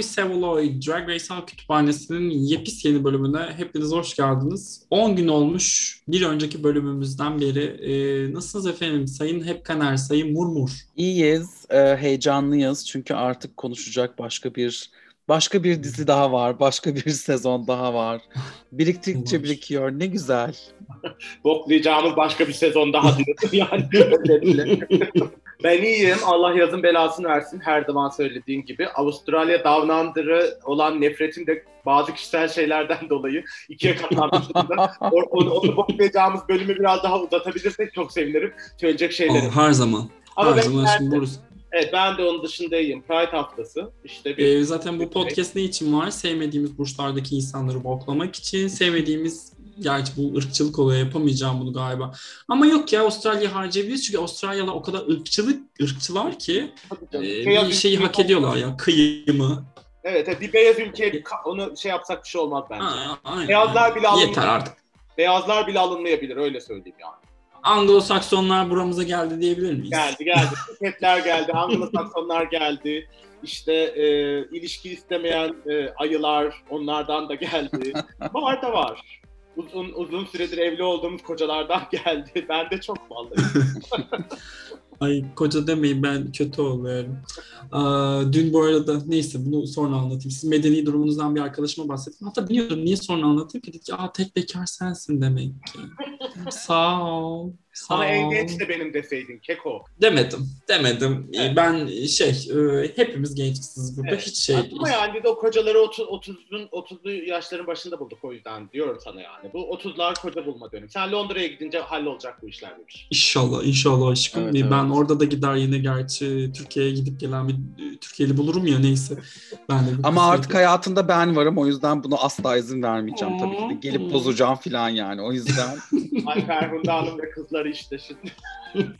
Boy Sevoloy Drag Race Halk Kütüphanesi'nin yepis yeni bölümüne hepiniz hoş geldiniz. 10 gün olmuş bir önceki bölümümüzden beri. Ee, nasılsınız efendim? Sayın Hepkaner, Sayın Murmur. İyiyiz, e, heyecanlıyız çünkü artık konuşacak başka bir başka bir dizi daha var, başka bir sezon daha var. Biriktikçe birikiyor, ne güzel. Boklayacağımız başka bir sezon daha diyorsun yani. ben iyiyim. Allah yazın belasını versin. Her zaman söylediğim gibi. Avustralya Down Under'ı olan nefretim de bazı kişisel şeylerden dolayı ikiye katlanmış durumda. Onu, onu boklayacağımız bölümü biraz daha uzatabilirsek çok sevinirim. Söyleyecek şeylerim. Oh, her zaman. Ama her ben, zaman şimdi burası. evet, ben de onun dışında iyiyim. Pride haftası. İşte bir Ee, zaten bu podcast ne için var? Sevmediğimiz burçlardaki insanları boklamak için. Sevmediğimiz Gerçi bu ırkçılık oluyor yapamayacağım bunu galiba. Ama yok ya Avustralya harcayabiliriz çünkü Avustralyalı o kadar ırkçılık ırkçılar ki e, bir şeyi hak ediyorlar ya kıyımı. Evet, evet, bir beyaz ülke onu şey yapsak bir şey olmaz bence. Aa, aynen. Beyazlar bile alınmıyor. Yeter artık. Beyazlar bile alınmayabilir öyle söyleyeyim yani. Anglo-Saksonlar buramıza geldi diyebilir miyiz? Geldi geldi. Şirketler geldi, Anglo-Saksonlar geldi. İşte e, ilişki istemeyen e, ayılar onlardan da geldi. var da var. Uzun uzun süredir evli olduğumuz kocalardan geldi. Ben de çok vallahi. Ay koca demeyin ben kötü oluyorum. Aa, dün bu arada neyse bunu sonra anlatayım. Siz medeni durumunuzdan bir arkadaşıma bahsettim. Hatta biliyordum niye sonra anlatayım ki. Dedi ki aa tek bekar sensin demek ki. Sağ ol. Sağ Ama genç de benim deseydin Keko. Demedim. Demedim. Evet. Ben şey e, hepimiz gençsiz burada. Evet. Hiç şey değil. Ama yani de o kocaları 30 30'un 30'lu yaşların başında bulduk o yüzden diyorum sana yani. Bu 30'lar koca bulma dönemi. Sen Londra'ya gidince hallolacak bu işler demiş. İnşallah, inşallah aşkım. Evet, ben evet. orada da gider yine gerçi Türkiye'ye gidip gelen bir e, Türkiye'li bulurum ya neyse. Ben de Ama artık hayatında ben varım o yüzden bunu asla izin vermeyeceğim tabii ki de. Gelip bozacağım falan yani o yüzden. Ay Ferhunda Hanım ve kızları işte şimdi.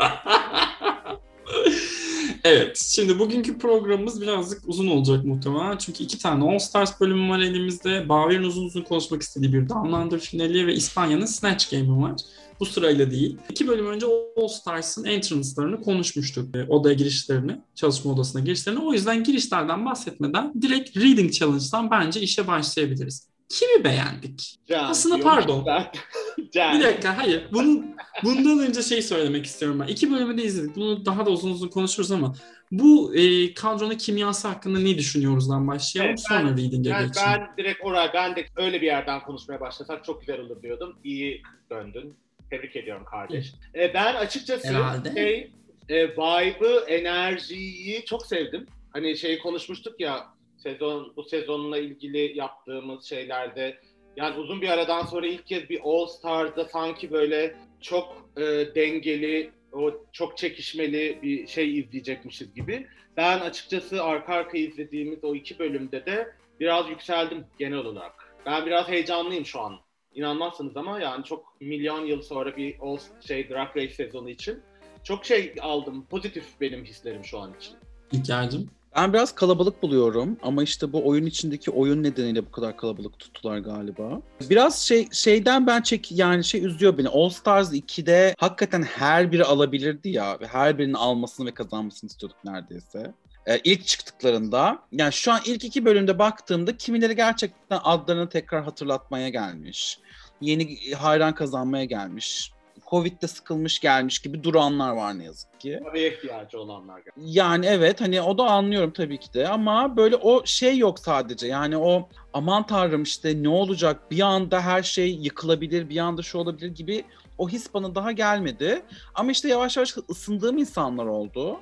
evet, şimdi bugünkü programımız birazcık uzun olacak muhtemelen. Çünkü iki tane All Stars bölümü var elimizde. Bavir'in uzun uzun konuşmak istediği bir Down Under finali ve İspanya'nın Snatch Game'i var. Bu sırayla değil. İki bölüm önce All Stars'ın entrance'larını konuşmuştuk. E, Odaya girişlerini, çalışma odasına girişlerini. O yüzden girişlerden bahsetmeden direkt Reading Challenge'dan bence işe başlayabiliriz. Kimi beğendik? Can, Aslında pardon. Can. Bir dakika hayır. Bunun, bundan önce şey söylemek istiyorum ben. İki bölümü de izledik. Bunu daha da uzun uzun konuşuruz ama bu e, kadronun kimyası hakkında ne düşünüyoruzdan başlayalım. Evet, sonra reading'e Ben, geçelim. ben direkt oraya, ben de öyle bir yerden konuşmaya başlasak çok güzel olur diyordum. İyi döndün. Tebrik ediyorum kardeş. E, ben açıkçası Herhalde. şey, e, vibe'ı, enerjiyi çok sevdim. Hani şey konuşmuştuk ya sezon bu sezonla ilgili yaptığımız şeylerde yani uzun bir aradan sonra ilk kez bir All Stars'da sanki böyle çok e, dengeli, o çok çekişmeli bir şey izleyecekmişiz gibi. Ben açıkçası arka arka izlediğimiz o iki bölümde de biraz yükseldim genel olarak. Ben biraz heyecanlıyım şu an. İnanmazsınız ama yani çok milyon yıl sonra bir All şey Drag Race sezonu için çok şey aldım. Pozitif benim hislerim şu an için. İlker'cim. Ben biraz kalabalık buluyorum ama işte bu oyun içindeki oyun nedeniyle bu kadar kalabalık tuttular galiba. Biraz şey şeyden ben çek yani şey üzüyor beni. All Stars 2'de hakikaten her biri alabilirdi ya ve her birinin almasını ve kazanmasını istiyorduk neredeyse. Ee, ilk çıktıklarında yani şu an ilk iki bölümde baktığımda kimileri gerçekten adlarını tekrar hatırlatmaya gelmiş. Yeni hayran kazanmaya gelmiş. Covid'de sıkılmış gelmiş gibi duranlar var ne yazık ki. Paraya ihtiyacı olanlar. Yani evet hani o da anlıyorum tabii ki de ama böyle o şey yok sadece yani o aman tanrım işte ne olacak bir anda her şey yıkılabilir bir anda şu olabilir gibi o his bana daha gelmedi. Ama işte yavaş yavaş ısındığım insanlar oldu.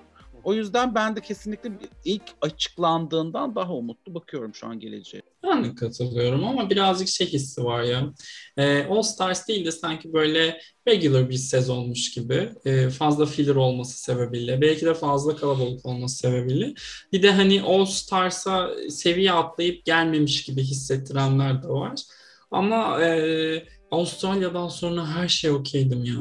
O yüzden ben de kesinlikle ilk açıklandığından daha umutlu bakıyorum şu an geleceğe. Ben de katılıyorum ama birazcık şey hissi var ya. E, All Stars değil de sanki böyle regular bir sezonmuş gibi. E, fazla filler olması sebebiyle. Belki de fazla kalabalık olması sebebiyle. Bir de hani All Stars'a seviye atlayıp gelmemiş gibi hissettirenler de var. Ama e, Avustralya'dan sonra her şey okeydim ya.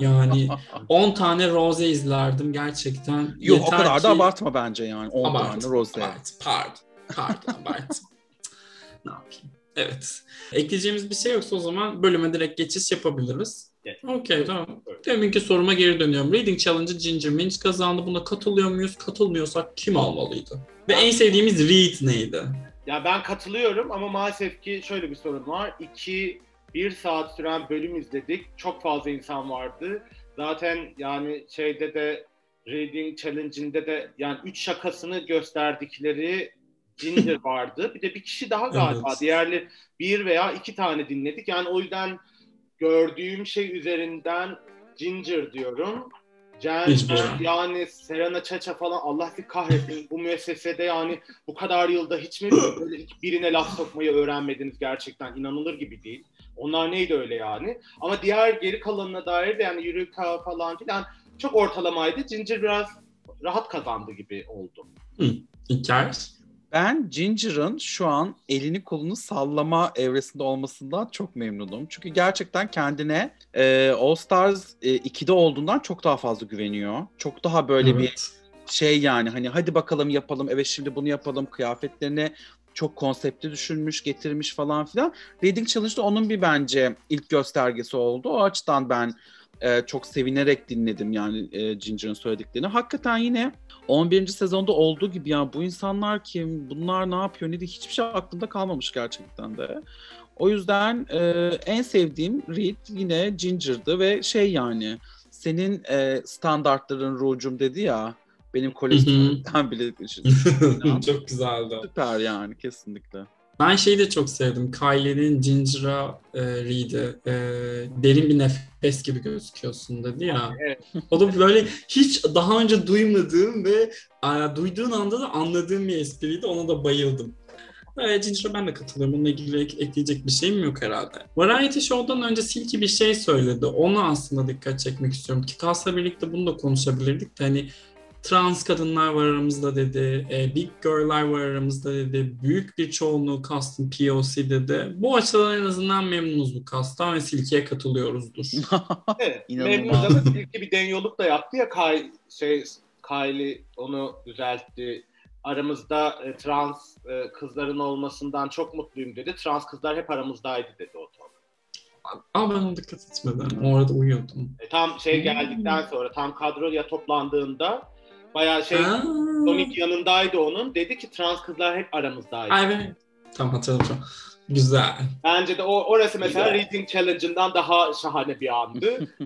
Yani 10 tane Rose izlerdim gerçekten. Yok o Yeter kadar ki- da abartma bence yani. 10 Abart, tane rose. abart, pardon, pardon, abart. ne yapayım? Evet. Ekleyeceğimiz bir şey yoksa o zaman bölüme direkt geçiş yapabiliriz. Evet. Okey tamam. Böyle. Deminki soruma geri dönüyorum. Reading Challenge'ı Ginger Minch kazandı. Buna katılıyor muyuz? Katılmıyorsak kim almalıydı? Ve en sevdiğimiz read neydi? Ya ben katılıyorum ama maalesef ki şöyle bir sorun var. 2 bir saat süren bölüm izledik. Çok fazla insan vardı. Zaten yani şeyde de Reading Challenge'inde de yani 3 şakasını gösterdikleri Ginger vardı. Bir de bir kişi daha galiba. Evet. Diğerleri bir veya iki tane dinledik. Yani o yüzden gördüğüm şey üzerinden Ginger diyorum. Mecburen. yani Serena Chacha falan Allah sizi kahretsin bu müessesede yani bu kadar yılda hiç mi böyle birine laf sokmayı öğrenmediniz gerçekten inanılır gibi değil. Onlar neydi öyle yani. Ama diğer geri kalanına dair de yani Yurika falan filan çok ortalamaydı. Ginger biraz rahat kazandı gibi oldu. İlker. Ben Ginger'ın şu an elini kolunu sallama evresinde olmasından çok memnunum. Çünkü gerçekten kendine e, All Stars e, 2'de olduğundan çok daha fazla güveniyor. Çok daha böyle bir Evet. şey yani hani hadi bakalım yapalım evet şimdi bunu yapalım kıyafetlerini çok konseptli düşünmüş getirmiş falan filan. Reading Challenge'da onun bir bence ilk göstergesi oldu. O açıdan ben e, çok sevinerek dinledim yani e, Ginger'ın söylediklerini. Hakikaten yine 11. sezonda olduğu gibi ya bu insanlar kim, bunlar ne yapıyor, ne diye hiçbir şey aklımda kalmamış gerçekten de. O yüzden e, en sevdiğim Reed yine Ginger'dı ve şey yani senin e, standartların rucum dedi ya benim kolesterolden bile Çok güzeldi. süper yani kesinlikle. Ben şeyi de çok sevdim. Kylie'nin Ginger'a e, Reed'i e, derin bir nefes gibi gözüküyorsun dedi ya. Evet. O da böyle hiç daha önce duymadığım ve e, duyduğun anda da anladığım bir espriydi. Ona da bayıldım. E, Ginger'a ben de katılıyorum. Bununla ilgili ek- ekleyecek bir şeyim yok herhalde. Variety Show'dan önce Silky bir şey söyledi. Onu aslında dikkat çekmek istiyorum. Ki Kas'la birlikte bunu da konuşabilirdik de hani trans kadınlar var aramızda dedi, e, big girl'lar var aramızda dedi, büyük bir çoğunluğu cast'ın POC dedi. Bu açıdan en azından memnunuz bu cast'tan ve Silke'ye katılıyoruzdur. Evet. İnanılmaz. Memnun'da da ilk bir deniyorluk da yaptı ya Kay, şey, Kylie onu düzeltti. Aramızda e, trans e, kızların olmasından çok mutluyum dedi. Trans kızlar hep aramızdaydı dedi o ton. Aa ben ona dikkat etmedim. O arada uyuyordum. E, tam şey Hmm. geldikten sonra tam kadroya toplandığında bayağı şey Aa. Sonic yanındaydı onun. Dedi ki trans kızlar hep aramızdaydı. Ay evet. Tamam hatırladım. Güzel. Bence de o orası mesela Güzel. Reading Challenge'ından daha şahane bir andı.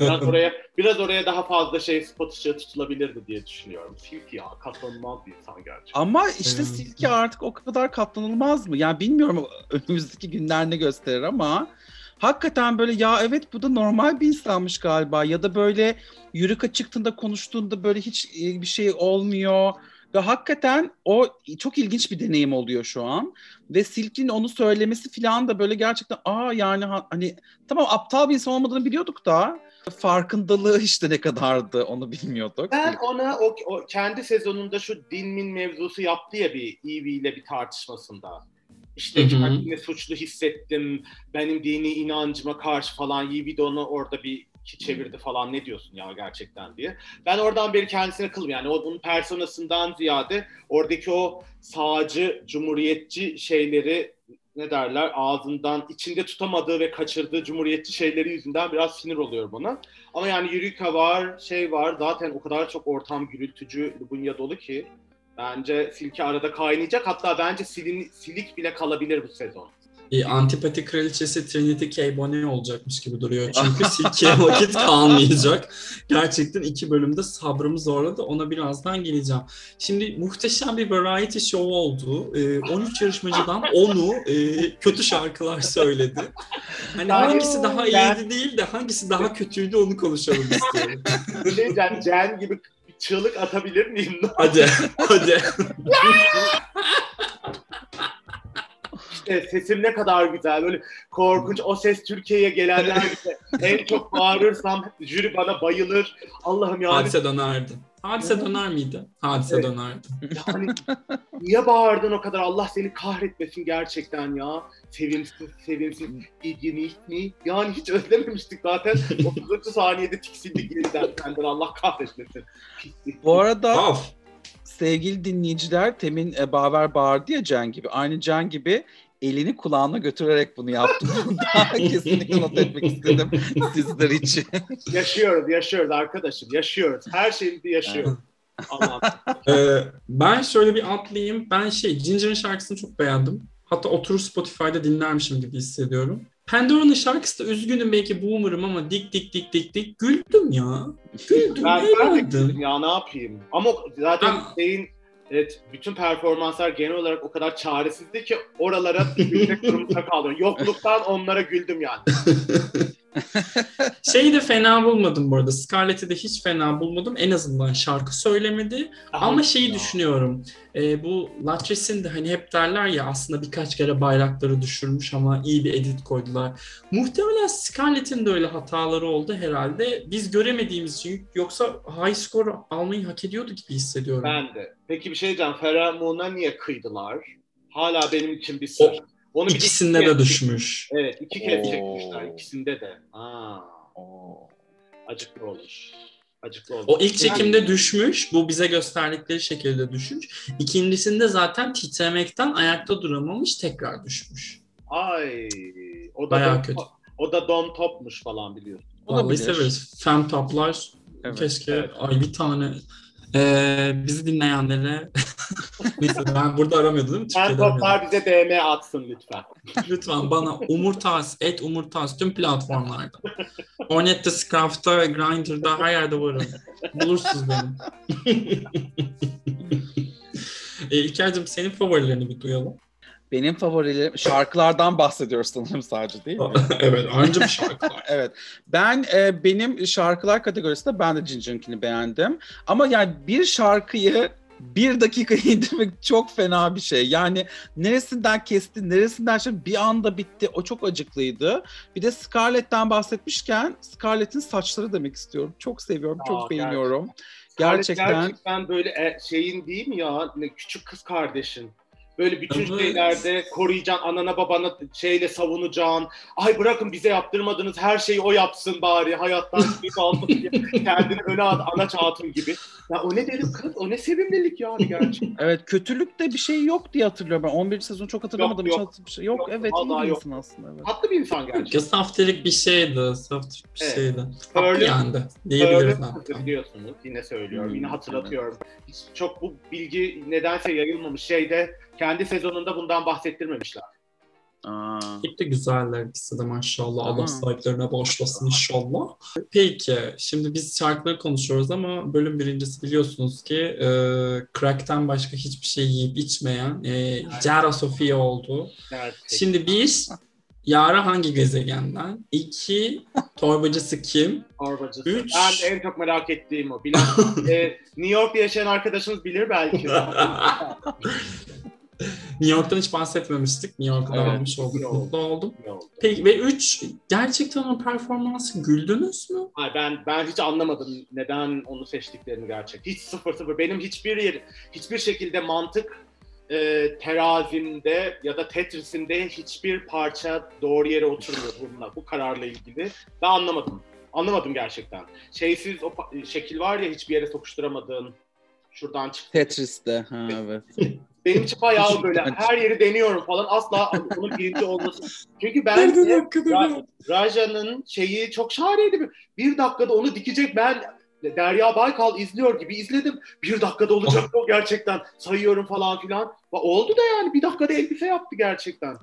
biraz oraya biraz oraya daha fazla şey spot ışığı tutulabilirdi diye düşünüyorum. Silk ya katlanılmaz bir insan gerçekten. Ama işte Evet. Silke artık o kadar katlanılmaz mı? Yani bilmiyorum önümüzdeki günler ne gösterir ama hakikaten böyle ya evet bu da normal bir insanmış galiba ya da böyle yürüka çıktığında konuştuğunda böyle hiç e, bir şey olmuyor. Ve hakikaten o çok ilginç bir deneyim oluyor şu an. Ve Silk'in onu söylemesi falan da böyle gerçekten aa yani ha- hani tamam aptal bir insan olmadığını biliyorduk da farkındalığı işte ne kadardı onu bilmiyorduk. Ben ona o, o kendi sezonunda şu dinmin mevzusu yaptı ya bir Evie ile bir tartışmasında. İşte kendimi suçlu hissettim. Benim dini inancıma karşı falan Evie de onu orada bir çevirdi falan ne diyorsun ya gerçekten diye. Ben oradan beri kendisine kılım yani o onun personasından ziyade oradaki o sağcı, cumhuriyetçi şeyleri ne derler ağzından içinde tutamadığı ve kaçırdığı cumhuriyetçi şeyleri yüzünden biraz sinir oluyorum ona. Ama yani Yurika var, şey var. Zaten o kadar çok ortam gürültücü, Lubunya dolu ki. Bence Silke arada kaynayacak. Hatta bence silin, silik bile kalabilir bu sezon. E, antipati kraliçesi Trinity K. Bonet olacakmış gibi duruyor. Çünkü Silke'ye vakit kalmayacak. Gerçekten iki bölümde sabrımı zorladı. Ona birazdan geleceğim. Şimdi muhteşem bir variety show oldu. E, 13 yarışmacıdan 10'u e, kötü şarkılar söyledi. Hani hangisi daha ben- iyiydi değil de hangisi daha kötüydü onu konuşalım istiyorum. Şey Cen gibi çığlık atabilir miyim? hadi, hadi. İşte sesim ne kadar güzel. Böyle korkunç. O ses Türkiye'ye gelenler. En çok bağırırsam jüri bana bayılır. Allah'ım yani. Hadise dönerdi. Hadise döner miydi? Hadise Evet. dönerdi. Yani niye bağırdın o kadar? Allah seni kahretmesin gerçekten ya. Sevimsiz, sevimsiz, ilgini mi? Yani hiç özlememiştik zaten. 30. saniyede tiksindik yeniden senden Allah kahretmesin. Bu arada Of. sevgili dinleyiciler Temin e, Baver bağırdı ya Can gibi. Aynı Can gibi elini kulağına götürerek bunu yaptım. Bunu daha kesinlikle not etmek istedim sizler için. Yaşıyoruz, yaşıyoruz arkadaşım. Yaşıyoruz. Her şeyimizi yaşıyoruz. Ee, ben şöyle bir atlayayım. Ben şey Ginger'ın şarkısını çok beğendim. Hatta oturup Spotify'da dinlermişim gibi hissediyorum. Pandora'nın şarkısı da üzgünüm belki boomer'ım ama dik dik dik dik dik güldüm ya. Güldüm, Ben, ben de güldüm ya ne yapayım. Ama zaten Ben- şeyin evet bütün performanslar genel olarak o kadar çaresizdi ki oralara gülmek durumunda kaldım. Yokluktan onlara güldüm yani. Şeyi de fena bulmadım bu arada. Scarlett'i de hiç fena bulmadım. En azından şarkı söylemedi. Ama şeyi Ya. düşünüyorum. E, bu Latres'in de hani hep derler ya aslında birkaç kere bayrakları düşürmüş ama iyi bir edit koydular. Muhtemelen Scarlett'in de öyle hataları oldu herhalde. Biz göremediğimiz için yoksa high score almayı hak ediyordu gibi hissediyorum. Ben de. Peki bir şey diyeceğim. Ferah Moon'a niye kıydılar? Hala benim için bir sır. Onu İkisinde iki de düşmüş. Evet iki kez Oo. çekmişler ikisinde de. Aa, acıklı olur. Acıklı olur. O ilk çekimde düşmüş. Bu bize gösterdikleri şekilde düşmüş. İkincisinde zaten titremekten ayakta duramamış tekrar düşmüş. Ay o da Bayağı don, kötü. O da don topmuş falan biliyorsun. Vallahi Olabilir. severiz. Fem toplar Evet. keşke evet. ay bir tane Ee, bizi dinleyenlere neyse ben burada aramıyordum değil mi? Aramıyordum. toplar bize DM atsın lütfen. Lütfen bana umurtaz, et umurtaz tüm platformlarda. Onet'te, Scraft'ta, Grindr'da her yerde varım. Bulursunuz beni. e, İlker'cim senin favorilerini bir duyalım. Benim favorilerim şarkılardan bahsediyoruz sanırım sadece değil mi? evet, bir şarkılar. evet. Ben e, benim şarkılar kategorisinde ben de Ginger'ınkini beğendim. Ama yani bir şarkıyı bir dakika indirmek çok fena bir şey. Yani neresinden kesti, neresinden şey bir anda bitti. O çok acıklıydı. Bir de Scarlett'ten bahsetmişken Scarlett'in saçları demek istiyorum. Çok seviyorum, çok Aa, beğeniyorum. Scarlett Gerçekten. gerçekten böyle e, şeyin değil mi ya? Küçük kız kardeşin. Böyle bütün Evet. şeylerde koruyacaksın, anana babana şeyle savunacaksın. Ay bırakın bize yaptırmadınız, her şeyi o yapsın bari, hayattan keyif alsın diye. Kendini öne at, anaç hatun gibi. Ya o ne dedim kız, o ne sevimlilik yani gerçekten. Evet kötülükte bir şey yok diye hatırlıyorum ben. 11. sezon çok hatırlamadım. Yok, yok. bir şey. Yok, Yok, evet iyi bir insan aslında. Evet. Tatlı bir insan gerçekten. Saftirik bir şeydi, saftirik bir Evet. şeydi. Haklı yani diyebiliriz hatta. biliyorsunuz. Yine söylüyorum, Hmm, yine hatırlatıyorum. Hiç çok bu bilgi nedense yayılmamış şeyde kendi sezonunda bundan bahsettirmemişler. Aa. Hep de güzeller ikisi de maşallah. Aha. Allah sahiplerine bağışlasın inşallah. Peki, şimdi biz şarkıları konuşuyoruz ama bölüm birincisi biliyorsunuz ki e, crack'ten başka hiçbir şey yiyip içmeyen e, Cara Sofia oldu. Gerçekten. Şimdi bir, Yara hangi gezegenden? İki, torbacısı kim? Torbacısı. Üç. Ben en çok merak ettiğim o. Bilen, e, New York'ta yaşayan arkadaşınız bilir belki. New York'tan hiç bahsetmemiştik. New York'ta Evet, almış olduk. oldu. Mutlu oldum. Ne oldu? Peki ve üç, gerçekten o performansı güldünüz mü? Hayır, ben ben hiç anlamadım neden onu seçtiklerini gerçek. Hiç sıfır sıfır. Benim hiçbir yer, hiçbir şekilde mantık e, terazimde ya da Tetris'inde hiçbir parça doğru yere oturmuyor bununla, bu kararla ilgili. Ben anlamadım. Anlamadım gerçekten. Şeysiz o şekil var ya hiçbir yere sokuşturamadığın şuradan çık. Tetris'te. Ha, evet. Benim için bayağı böyle Ben- her yeri deniyorum falan. Asla onun birinci olması. Çünkü hakikaten Ra-? Raja'nın şeyi çok şahaneydi. Bir- Bir dakikada onu dikecek ben Derya Baykal izliyor gibi izledim. Bir dakikada olacak o gerçekten. Sayıyorum falan filan. Oldu da yani bir dakikada elbise yaptı gerçekten.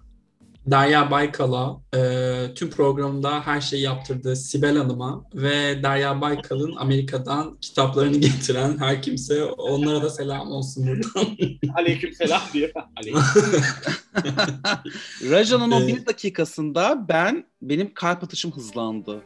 Derya Baykal'a e, tüm programda her şeyi yaptırdığı Sibel Hanım'a ve Derya Baykal'ın Amerika'dan kitaplarını getiren her kimse onlara da selam olsun buradan. Aleyküm selam diye. Aleyküm. Raja'nın o Ee, bir dakikasında ben benim kalp atışım hızlandı.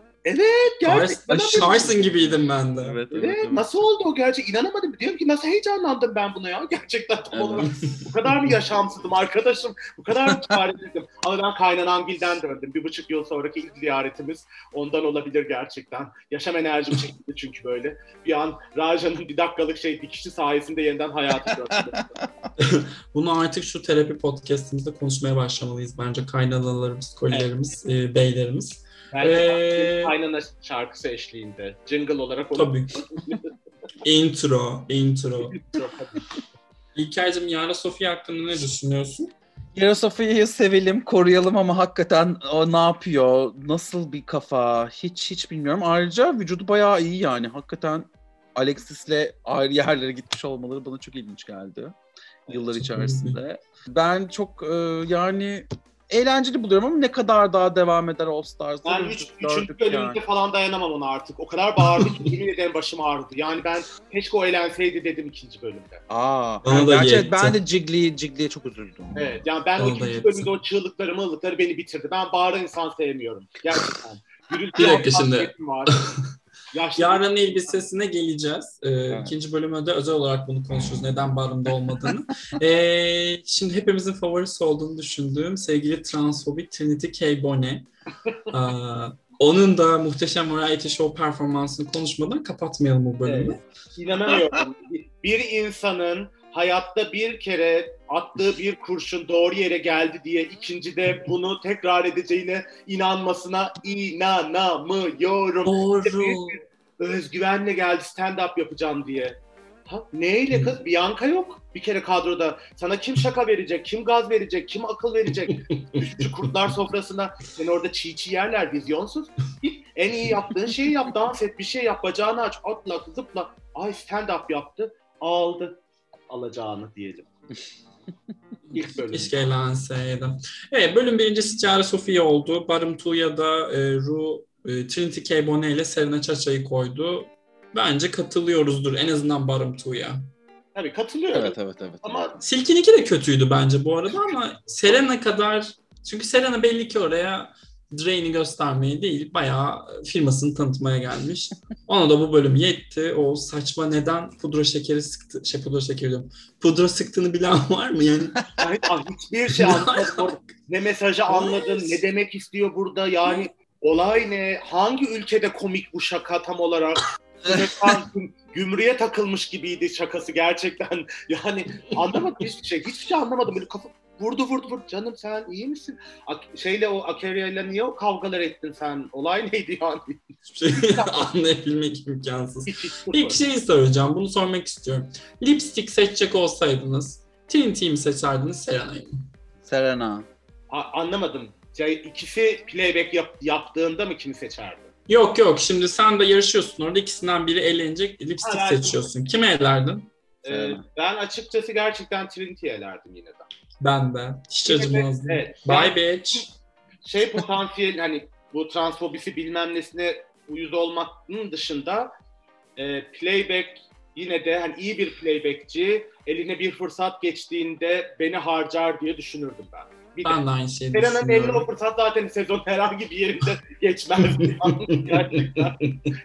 Gerçekten. Şarsın gibiydim ben de. Evet, evet, Evet, evet. nasıl oldu o gerçek? İnanamadım. Diyorum ki nasıl heyecanlandım ben buna ya. Gerçekten tam Evet. olarak. Bu kadar mı yaşamsızdım arkadaşım? Bu kadar mı çaresizdim? Ama ben kaynanamgilden döndüm. Bir buçuk yıl sonraki ilk ziyaretimiz ondan olabilir gerçekten. Yaşam enerjim çekildi çünkü böyle. Bir an Raja'nın bir dakikalık şey dikişi sayesinde yeniden hayata döndüm. Bunu artık şu terapi podcastimizde konuşmaya başlamalıyız bence. Kaynanalarımız, kolilerimiz, e, beylerimiz. Belki Ee, kaynana şarkısı eşliğinde. Jingle olarak onu Tabii. Intro, intro. İlker'cim Yara Sofia hakkında ne düşünüyorsun? Yara Sophia'yı sevelim, koruyalım ama hakikaten o ne yapıyor, nasıl bir kafa hiç hiç bilmiyorum. Ayrıca vücudu bayağı iyi yani. Hakikaten Alexis'le ayrı yerlere gitmiş olmaları bana çok ilginç geldi yıllar içerisinde. Ben çok e, yani eğlenceli buluyorum ama ne kadar daha devam eder All Stars'da. Ben gördük, üç, üçüncü bölümde yani. falan dayanamam ona artık. O kadar bağırdı ki yemin ederim başım ağrıdı. Yani ben keşke o eğlenseydi dedim ikinci bölümde. Aa, Bana da gerçi yetti. ben de Jiggly, Jiggly'ye çok üzüldüm. Evet yani ben o Bana ikinci bölümde o çığlıkları mığlıkları beni bitirdi. Ben bağıran insan sevmiyorum. Gerçekten. Gürültü Bir dakika şimdi. var. Yaşlı Yarın elbisesine geleceğiz. Ee, Evet. İkinci bölümde özel olarak bunu konuşuruz. Neden barında olmadığını. Ee, şimdi hepimizin favorisi olduğunu düşündüğüm sevgili transfobik Trinity K. Bonet. Ee, onun da muhteşem variety show performansını konuşmadan kapatmayalım bu bölümü. İnanamıyorum. bir insanın hayatta bir kere attığı bir kurşun doğru yere geldi diye ikincide bunu tekrar edeceğine inanmasına inanamıyorum. Doğru. Özgüvenle geldi stand-up yapacağım diye. Ha, neyle kız? Bianca yok bir kere kadroda. Sana kim şaka verecek, kim gaz verecek, kim akıl verecek? Düşücü kurtlar sofrasında seni orada çiğ çiğ yerler vizyonsuz. En iyi yaptığın şeyi yap, dans et, bir şey yap, bacağını aç, atla, zıpla. Ay stand-up yaptı, aldı alacağını diyelim. İlk bölüm. Keşke. Evet, bölüm birincisi Ciara Sofia oldu. Barım Tuya da e, Ru e, Trinity K. Bonet ile Serena Çaça'yı koydu. Bence katılıyoruzdur. En azından Barım Tuya. Tabii katılıyorum. Evet evet evet. Ama Silkin'inki de kötüydü bence bu arada ama Serena kadar çünkü Serena belli ki oraya Drain'i göstermeye değil bayağı firmasını tanıtmaya gelmiş. Ona da bu bölüm yetti. O saçma neden pudra şekeri sıktı, şey pudra şekeri diyorum. Pudra sıktığını bilen var mı yani? ay, hiçbir şey anlamadım. ne mesajı anladın, ne demek istiyor burada yani olay ne? Hangi ülkede komik bu şaka tam olarak? Gümrüğe takılmış gibiydi şakası gerçekten. Yani anlamadım hiçbir şey. Hiçbir şey anlamadım. Böyle kafa vurdu vurdu vurdu. Canım sen iyi misin? Ak- şeyle o Akeria ile niye o kavgalar ettin sen? Olay neydi yani? Hiçbir şey anlayabilmek imkansız. İlk şeyi soracağım. Bunu sormak istiyorum. Lipstick seçecek olsaydınız Trinity'yi mi seçerdiniz Serena'yı mı? Serena. A- anlamadım. İkisi playback yap- yaptığında mı kimi seçerdi? Yok yok şimdi sen de yarışıyorsun orada ikisinden biri elenecek lipstick Ha, seçiyorsun. Kime elerdin? Ee, ben açıkçası gerçekten Trinity'ye elerdim yine de. Ben de. Hiç de- acımazdım. evet. Bye bitch. Şey potansiyel hani bu transfobisi bilmem nesine uyuz olmanın dışında e, playback yine de hani iyi bir playbackçi eline bir fırsat geçtiğinde beni harcar diye düşünürdüm ben. Bir de Ben de aynı şeyi Serena'nın eline o fırsat zaten sezon herhangi bir yerinde geçmezdi. Gerçekten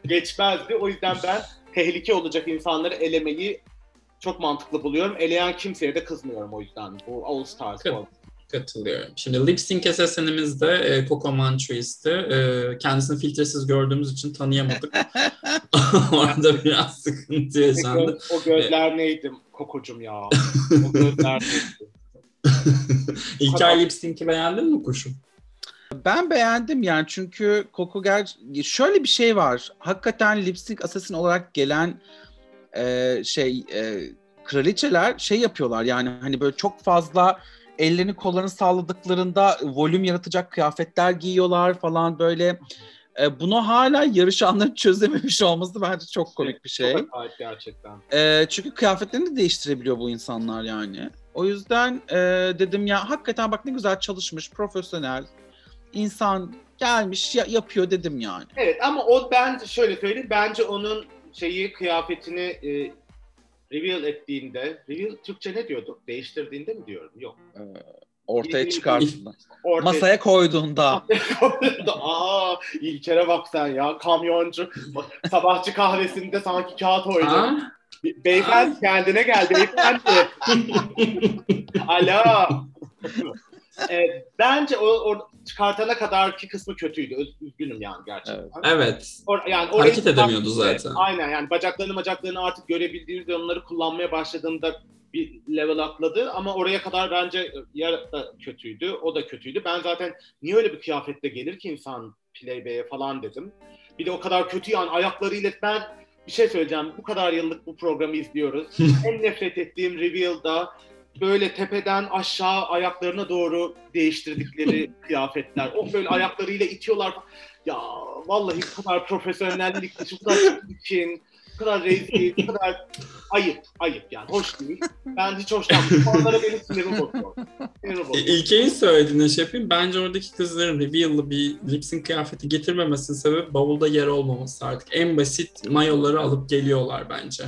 geçmezdi. O yüzden ben tehlike olacak insanları elemeyi çok mantıklı buluyorum. Eleyen kimseye de kızmıyorum o yüzden. Bu All Stars. Katılıyorum. Şimdi Lip Sync SSN'imizde e, Coco Manchuis'ti. E, kendisini filtresiz gördüğümüz için tanıyamadık. Orada biraz sıkıntı O, yaşandı. göz- o gözler neydi kokucum ya? O gözler neydi? İlker Lip Sync'i beğendin mi kuşum? Ben beğendim yani çünkü Coco ger şöyle bir şey var. Hakikaten lipstick assassin olarak gelen e, şey e, kraliçeler şey yapıyorlar yani hani böyle çok fazla ellerini kollarını salladıklarında volüm yaratacak kıyafetler giyiyorlar falan böyle. E, bunu hala yarışanların çözememiş olması bence çok komik bir şey. Çok acayip gerçekten. E, çünkü kıyafetlerini de değiştirebiliyor bu insanlar yani. O yüzden e, dedim ya hakikaten bak ne güzel çalışmış, profesyonel insan gelmiş ya- yapıyor dedim yani. Evet ama o ben şöyle söyleyeyim. Bence onun şeyi kıyafetini e, reveal ettiğinde, reveal Türkçe ne diyorduk? Değiştirdiğinde mi diyorum? Yok. E, ortaya çıkarttığında. Ortaya Masaya koyduğunda. Aa, İlker'e bak sen ya kamyoncu. Sabahçı kahvesinde sanki kağıt? Be- Beyefendi kendine gel beyefendi. Alo. Evet, bence o, o çıkartana kadar ki kısmı kötüydü. Üzgünüm yani gerçekten. Evet. Or- yani Hareket edemiyordu zaten. aynen yani bacaklarını bacaklarını artık görebildiğinde onları kullanmaya başladığında bir level atladı ama oraya kadar bence yer da kötüydü. O da kötüydü. Ben zaten niye öyle bir kıyafetle gelir ki insan playbay'e falan dedim. Bir de o kadar kötü yani ayaklarıyla ben bir şey söyleyeceğim. Bu kadar yıllık bu programı izliyoruz. en nefret ettiğim reveal'da böyle tepeden aşağı ayaklarına doğru değiştirdikleri kıyafetler. O böyle ayaklarıyla itiyorlar. Ya vallahi bu kadar profesyonellik, bu kadar çirkin, bu kadar rezil, bu kadar ayıp, ayıp yani. Hoş değil. Ben hiç hoşlanmıyorum. Onlara benim sinirimi bozuyor. Sinirimi E, bozuyor. İlker'in söylediğine şey yapayım. Bence oradaki kızların reveal'lı bir lip sync kıyafeti getirmemesinin sebebi bavulda yer olmaması artık. En basit mayoları alıp geliyorlar bence.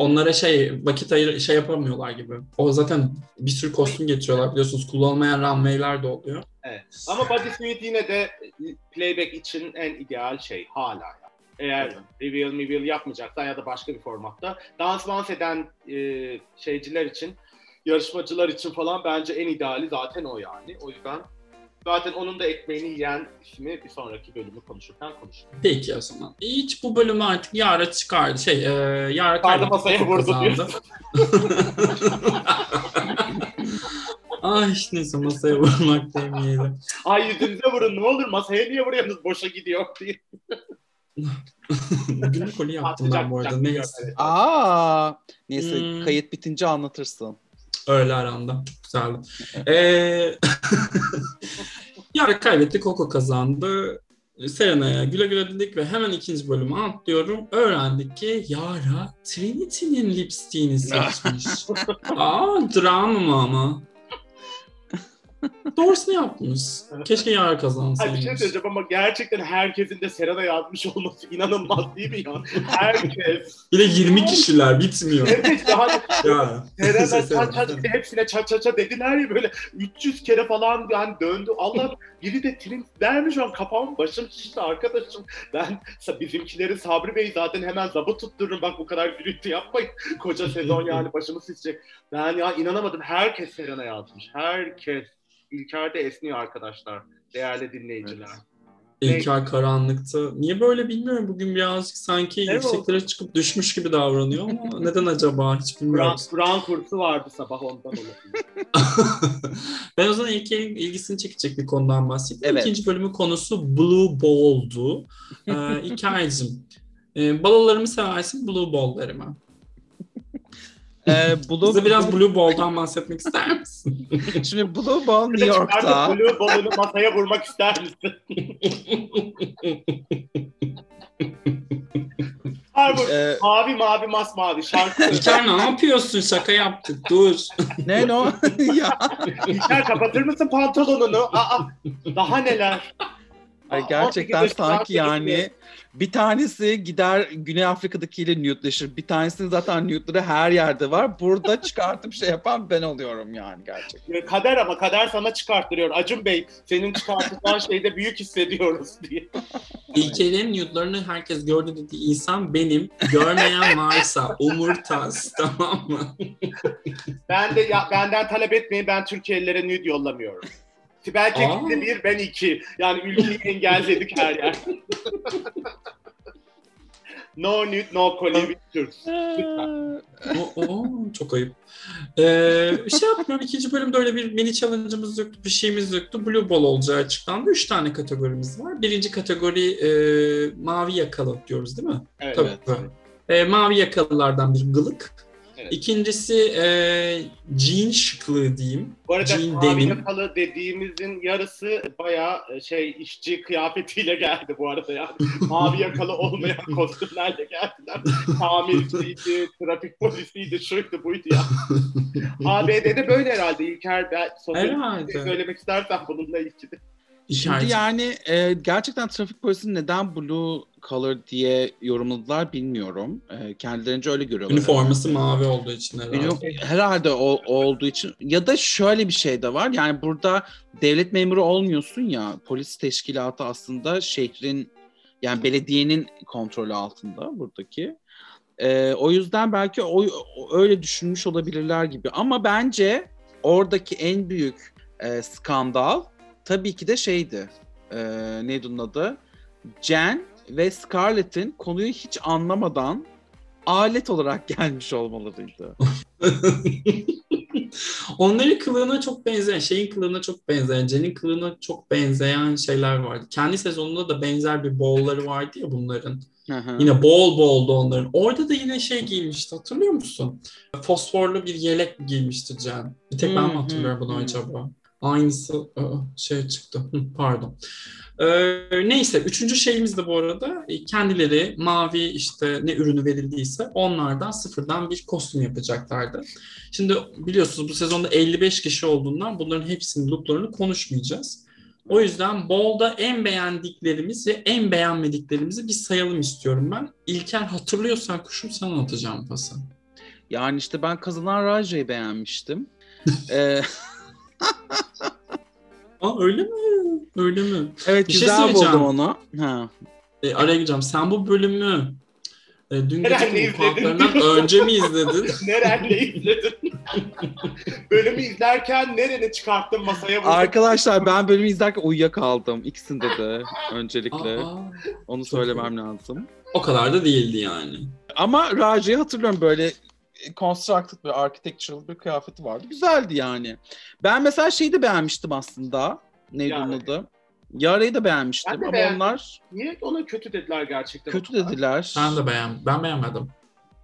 Onlara şey vakit ayır şey yapamıyorlar gibi. O zaten bir sürü kostüm getiriyorlar biliyorsunuz. Kullanılmayan runway'ler de oluyor. Ama bodysuit yine de playback için en ideal şey hala. yani. Eğer reveal reveal yapmayacaksan ya da başka bir formatta dans dans eden e, şeyciler için yarışmacılar için falan bence en ideali zaten o yani. O yüzden zaten onun da ekmeğini yiyen ismi bir sonraki bölümü konuşurken konuşuruz. Peki o zaman. Hiç bu bölümü artık Yara çıkardı. Şey, e, Yara Çıkardı, kaybetti, masaya vurdu kazandı. Ay neyse masaya vurmak demeyelim. Ay yüzünüze vurun ne olur masaya niye vuruyorsunuz boşa gidiyor diye. Bugün koli yaptım ben bu arada. Neyse. Aa, neyse Hmm. kayıt bitince anlatırsın. Öyle aranda. Güzeldi. Ee, Yara kaybetti, Coco kazandı. Serena'ya güle güle dedik ve hemen ikinci bölüme atlıyorum. Öğrendik ki Yara Trinity'nin lipstiğini seçmiş. Aa drama ama. Doğrusunu yapmış. Keşke Yara Ay bir şey kazansaymış. söyleyeceğim ama gerçekten herkesin de Serena yazmış olması inanılmaz değil mi ya? Herkes. Bir de 20 kişiler bitmiyor. Evet yani ya. Serena çat çat hepsine çat çat çat dediler ya böyle 300 kere falan yani döndü. Allah biri de trim der mi şu an kafam başım şişti arkadaşım. Ben bizimkileri Sabri Bey zaten hemen zabıt tuttururum bak bu kadar gürültü yapmayın. Koca sezon yani başımı şişecek. Ben ya inanamadım herkes Serena yazmış. Herkes. İlker de esniyor arkadaşlar. Değerli dinleyiciler. İlker karanlıkta. Niye böyle bilmiyorum. Bugün birazcık sanki Evet. yükseklere çıkıp düşmüş gibi davranıyor ama neden acaba hiç bilmiyorum. Kur'an, Kur'an kursu vardı sabah ondan olabilir. ben o zaman İlker'in ilgisini çekecek bir konudan bahsedeyim. Evet. İkinci bölümün konusu Blue Ball'du. Ee, İlker'cim, e, balolarımı seversin Blue Ball derim ben. Ee, Blue, Bize biraz Blue Ball'dan bahsetmek ister misin? Şimdi Blue Ball New York'ta. Blue Ball'unu masaya vurmak ister misin? Harvard. Ee, Mavi mavi masmavi şarkı. İlker ne yapıyorsun? Şaka yaptık. Dur. ne no? ya. İlker kapatır mısın pantolonunu? Aa, daha neler? Ay, gerçekten 18 sanki yani bir tanesi gider Güney Afrika'dakiyle nude'leşir. Bir tanesinin zaten nude'ları her yerde var. Burada çıkartıp şey yapan ben oluyorum yani gerçekten. Kader ama kader sana çıkarttırıyor. Acun Bey senin çıkartacağın şeyde büyük hissediyoruz diye. İlker'in nude'larını herkes gördü dediği insan benim. Görmeyen varsa umurtaz tamam mı? Ben de ya, benden talep etmeyin ben Türkiye'lilere nude yollamıyorum. Sibel Aa. bir ben iki. Yani ülkeyi engelledik her yer. no nude no. O, o, çok ayıp. Ee, şey yapmıyorum. ikinci bölümde öyle bir mini challenge'ımız yoktu. Bir şeyimiz yoktu. Blue Ball olacağı açıklandı. Üç tane kategorimiz var. Birinci kategori e, mavi yakalı diyoruz değil mi? Evet. Tabii. Evet. E, mavi yakalılardan bir gılık. İkincisi e, jean şıklığı diyeyim. Bu arada Jean mavi denim. yakalı dediğimizin yarısı bayağı e, şey işçi kıyafetiyle geldi bu arada yani. mavi yakalı olmayan kostümlerle geldiler. Tamirciydi, trafik polisiydi, şuydu buydu ya. ABD'de böyle herhalde İlker ben Herhalde. söylemek istersen bununla ilgili. Şimdi İşaret. yani e, gerçekten trafik polisini neden blue color diye yorumladılar bilmiyorum. E, kendilerince öyle görüyorlar. Üniforması mavi olduğu için herhalde. Ünif- herhalde o, olduğu için ya da şöyle bir şey de var yani burada devlet memuru olmuyorsun ya polis teşkilatı aslında şehrin yani belediyenin kontrolü altında buradaki. Ee, o yüzden belki o, o- öyle düşünmüş olabilirler gibi ama bence oradaki en büyük e, skandal tabii ki de şeydi e, neydi onun adı Jen ve Scarlett'in konuyu hiç anlamadan alet olarak gelmiş olmalarıydı. Onların kılığına çok benzeyen, şeyin kılığına çok benzeyen, Jen'in kılığına çok benzeyen şeyler vardı. Kendi sezonunda da benzer bir bowl'ları vardı ya bunların. Yine bol boldu onların. Orada da yine şey giymişti hatırlıyor musun? Fosforlu bir yelek giymişti Jen. Bir tek ben mi hatırlıyorum bunu acaba? Aynısı aa, şey çıktı. Pardon. Ee, neyse üçüncü şeyimiz de bu arada e, kendileri mavi işte ne ürünü verildiyse onlardan sıfırdan bir kostüm yapacaklardı. Şimdi biliyorsunuz bu sezonda 55 kişi olduğundan bunların hepsinin looklarını konuşmayacağız. O yüzden Ball'da en beğendiklerimiz ve en beğenmediklerimizi bir sayalım istiyorum ben. İlker hatırlıyorsan kuşum sana atacağım pası. Yani işte ben kazanan Raja'yı beğenmiştim. ee, Aa öyle mi? Öyle mi? evet Bir şey güzel söyleyeceğim. buldum onu. Ha. E, araya gireceğim. Sen bu bölümü e, dün gece izledim. konuklarından önce mi izledin? Nerede izledin? Bölümü izlerken nereni çıkarttın masaya vurdun? Arkadaşlar ben bölümü izlerken uyuyakaldım. İkisinde de öncelikle. Aa, Onu söylemem lazım. o kadar da değildi yani. Ama Raja'yı hatırlıyorum böyle constructed bir architectural bir kıyafeti vardı. Güzeldi yani. Ben mesela şeyi de beğenmiştim aslında. Neydi onun adı? Yara'yı da beğenmiştim Ben de ama beğendim. onlar Niye ona kötü dediler gerçekten? kötü dediler. Ben de beğen ben beğenmedim.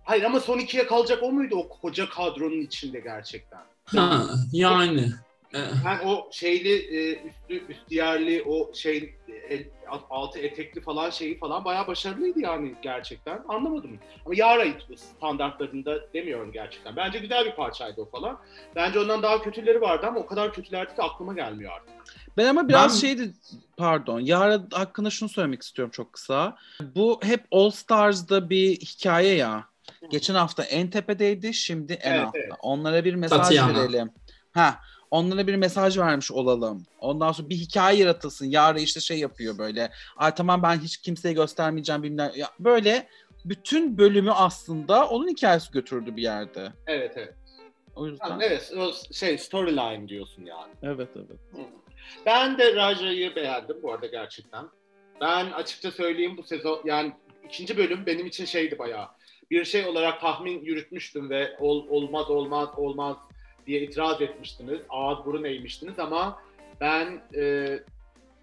Hayır ama son ikiye kalacak o muydu o koca kadronun içinde gerçekten? Ha, yani. Ben o şeyli e, üstü üstiyerli o şey e, altı etekli falan şeyi falan bayağı başarılıydı yani gerçekten. Anlamadım. Ama Yara standartlarında demiyorum gerçekten. Bence güzel bir parçaydı o falan. Bence ondan daha kötüleri vardı ama o kadar kötülerdi ki aklıma gelmiyor artık. Ben ama biraz Ben- şeydi pardon. Yara hakkında şunu söylemek istiyorum çok kısa. Bu hep All Stars'da bir hikaye ya. Geçen hafta en tepedeydi, şimdi en Evet, altta. evet. Onlara bir mesaj Tatiana. verelim. Ha, onlara bir mesaj vermiş olalım. Ondan sonra bir hikaye yaratılsın. Yara işte şey yapıyor böyle. Ay tamam ben hiç kimseye göstermeyeceğim bilmem. Ya böyle bütün bölümü aslında onun hikayesi götürdü bir yerde. Evet evet. O yüzden. Ha, Evet o şey storyline diyorsun yani. Evet evet. Ben de Raja'yı beğendim bu arada gerçekten. Ben açıkça söyleyeyim bu sezon yani ikinci bölüm benim için şeydi bayağı. Bir şey olarak tahmin yürütmüştüm ve ol, olmaz olmaz olmaz diye itiraz etmiştiniz. Ağız burun eğmiştiniz ama ben e,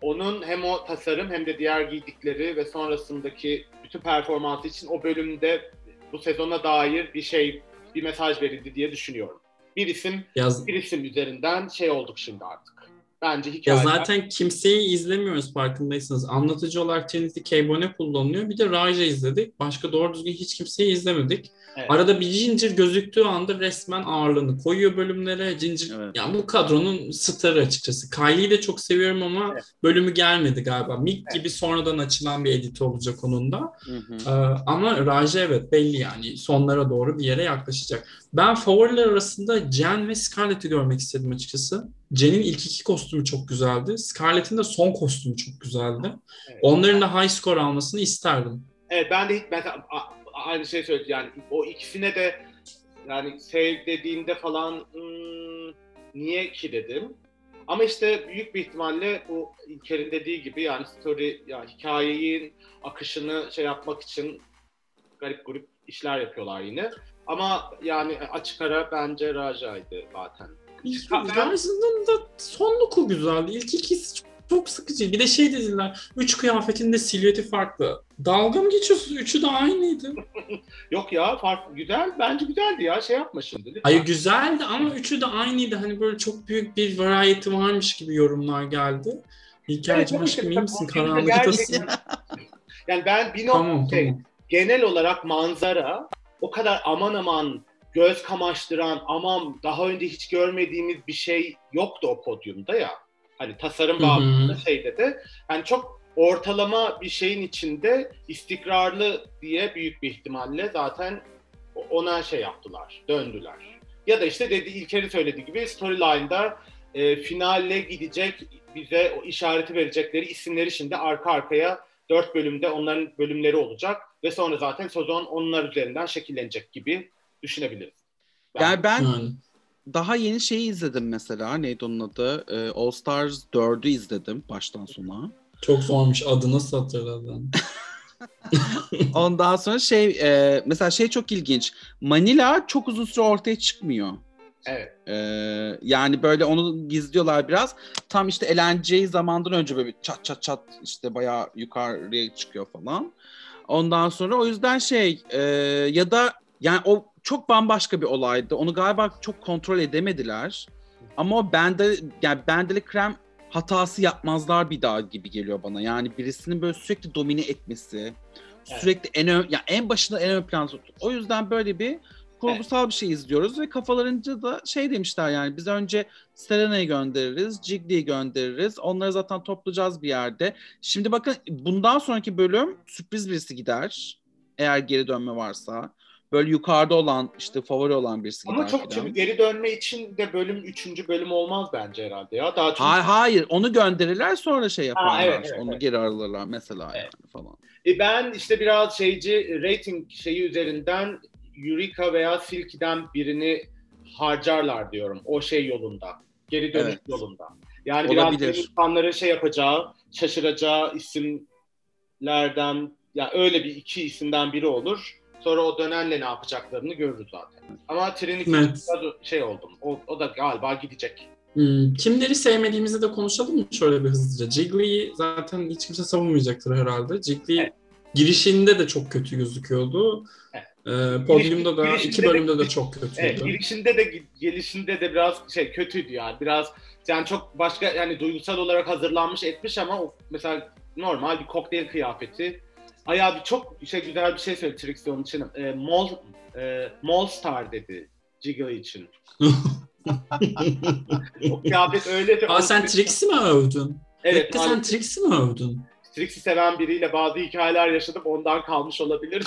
onun hem o tasarım hem de diğer giydikleri ve sonrasındaki bütün performansı için o bölümde bu sezona dair bir şey, bir mesaj verildi diye düşünüyorum. Bir isim, yaz, bir isim üzerinden şey olduk şimdi artık. Bence ya hikaye. zaten kimseyi izlemiyoruz farkındaysanız. Anlatıcı olarak Trinity K. Bonet kullanılıyor. Bir de Raja izledik. Başka doğru düzgün hiç kimseyi izlemedik. Evet. Arada bir Ginger gözüktüğü anda resmen ağırlığını koyuyor bölümlere. Ginger Evet. yani bu kadronun starı açıkçası. Kylie'yi de çok seviyorum ama Evet. bölümü gelmedi galiba. Mick gibi sonradan açılan bir edit olacak onun da. Hı hı. Ee, ama Raja evet belli yani sonlara doğru bir yere yaklaşacak. Ben favoriler arasında Jen ve Scarlett'i görmek istedim açıkçası. Jen'in ilk iki kostümü çok güzeldi. Scarlett'in de son kostümü çok güzeldi. Evet. Onların da high score almasını isterdim. Evet ben de ben de aynı şey söyledim yani o ikisine de yani sev dediğinde falan "Hmm, niye ki dedim. Ama işte büyük bir ihtimalle bu İlker'in dediği gibi yani story ya hikayenin akışını şey yapmak için garip grup işler yapıyorlar yine. Ama yani açık ara bence Raja'ydı zaten. İlk Raja'nın da son looku güzeldi. İlk ikisi çok, çok sıkıcı. Bir de şey dediler. Üç kıyafetin de silüeti farklı. Dalga mı geçiyorsunuz? Üçü de aynıydı. Yok ya fark güzel bence güzeldi ya şey yapma şimdi. lütfen. Hayır güzeldi ama üçü de aynıydı. Hani böyle çok büyük bir variety varmış gibi yorumlar geldi. Hikayeci Evet, aşkım iyi misin? Karanlıktasın. Yani ben bir nokta tamam şey, tamam. genel olarak manzara o kadar aman aman göz kamaştıran aman daha önce hiç görmediğimiz bir şey yoktu o podyumda ya. Hani tasarım bağlamında şeyde de yani çok ortalama bir şeyin içinde istikrarlı diye büyük bir ihtimalle zaten ona şey yaptılar, döndüler. Ya da işte dedi İlker'i söylediği gibi storyline'da e, finalle gidecek bize o işareti verecekleri isimleri şimdi arka arkaya dört bölümde onların bölümleri olacak ve sonra zaten sezon onlar üzerinden şekillenecek gibi düşünebiliriz. Yani ben Yani. daha yeni şeyi izledim mesela. Neydi onun adı? Ee, All Stars 4'ü izledim baştan sona. Çok zormuş. Adı nasıl hatırladın? Ondan sonra şey e, mesela şey çok ilginç. Manila çok uzun süre ortaya çıkmıyor. Evet. Ee, yani böyle onu gizliyorlar biraz. Tam işte eğleneceği zamandan önce böyle çat çat çat işte bayağı yukarıya çıkıyor falan. Ondan sonra o yüzden şey e, ya da yani o çok bambaşka bir olaydı. Onu galiba çok kontrol edemediler. Ama o bende yani bendeli krem hatası yapmazlar bir daha gibi geliyor bana. Yani birisinin böyle sürekli domine etmesi, Evet. sürekli en ön, yani en başında en ön planda. O yüzden böyle bir kurgusal bir şey izliyoruz ve kafalarınca da şey demişler yani biz önce Serena'yı göndeririz, Jiggly'yi göndeririz. Onları zaten toplayacağız bir yerde. Şimdi bakın bundan sonraki bölüm sürpriz birisi gider. Eğer geri dönme varsa. Böyle yukarıda olan işte favori olan birisi Ama gider. çok filan. şimdi geri dönme için de bölüm 3. bölüm olmaz bence herhalde ya. Daha çünkü Hayır, hayır onu gönderirler sonra şey yaparlar. evet, evet, onu evet. geri alırlar mesela Evet. yani falan. E ben işte biraz şeyci rating şeyi üzerinden Eureka veya Silky'den birini harcarlar diyorum. O şey yolunda. Geri dönüş Evet. yolunda. Yani biraz Olabilir. böyle insanların şey yapacağı, şaşıracağı isimlerden ya öyle bir iki isimden biri olur. Sonra o dönenle ne yapacaklarını görürüz zaten. Ama Trinity Evet. biraz şey oldum. O, o da galiba gidecek. Hmm, kimleri sevmediğimizi de konuşalım mı şöyle bir hızlıca? Jiggly'yi zaten hiç kimse savunmayacaktır herhalde. Jiggly Evet. girişinde de çok kötü gözüküyordu. Evet. Ee, podyumda da Girişinde iki de- bölümde de çok kötüydü. Evet, girişinde de gelişinde de biraz şey kötüydü yani. Biraz yani çok başka yani duygusal olarak hazırlanmış etmiş ama o mesela normal bir kokteyl kıyafeti. Ayağı bir çok şey güzel bir şey söyledi Trixie onun için. E, Mol, e, Mol Star dedi Jiggly için. O kıyafet öyle. Aa sen Trixie mi övdün? Evet, Bekle sen Trixie mi övdün? Trixie seven biriyle bazı hikayeler yaşadım ondan kalmış olabilir.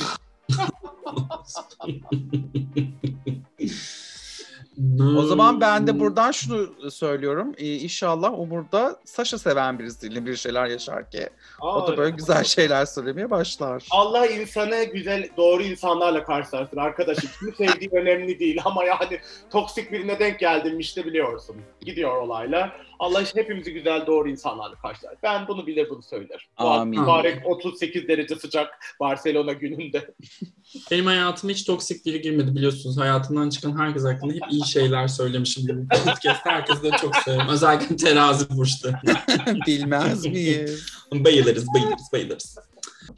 O zaman ben de buradan şunu söylüyorum. Ee, inşallah Umur'da Sasha seven birisiyle bir şeyler yaşar ki. O da böyle güzel şeyler söylemeye başlar. Allah insanı güzel, doğru insanlarla karşılaştır arkadaşım. Kimi sevdiği önemli değil ama yani toksik birine denk geldin işte biliyorsun. Gidiyor olayla. Allah işte hepimizi güzel, doğru insanlarla karşılaştır. Ben bunu bilir, bunu söylerim. Bu Amin. mübarek 38 derece sıcak Barcelona gününde. Benim hayatıma hiç toksik biri girmedi biliyorsunuz. Hayatımdan çıkan herkes hakkında hep iyi şeyler söylemişim bu podcast. Herkesi de çok seviyorum. Özellikle terazi burçta. Bilmez miyiz? bayılırız, bayılırız, bayılırız.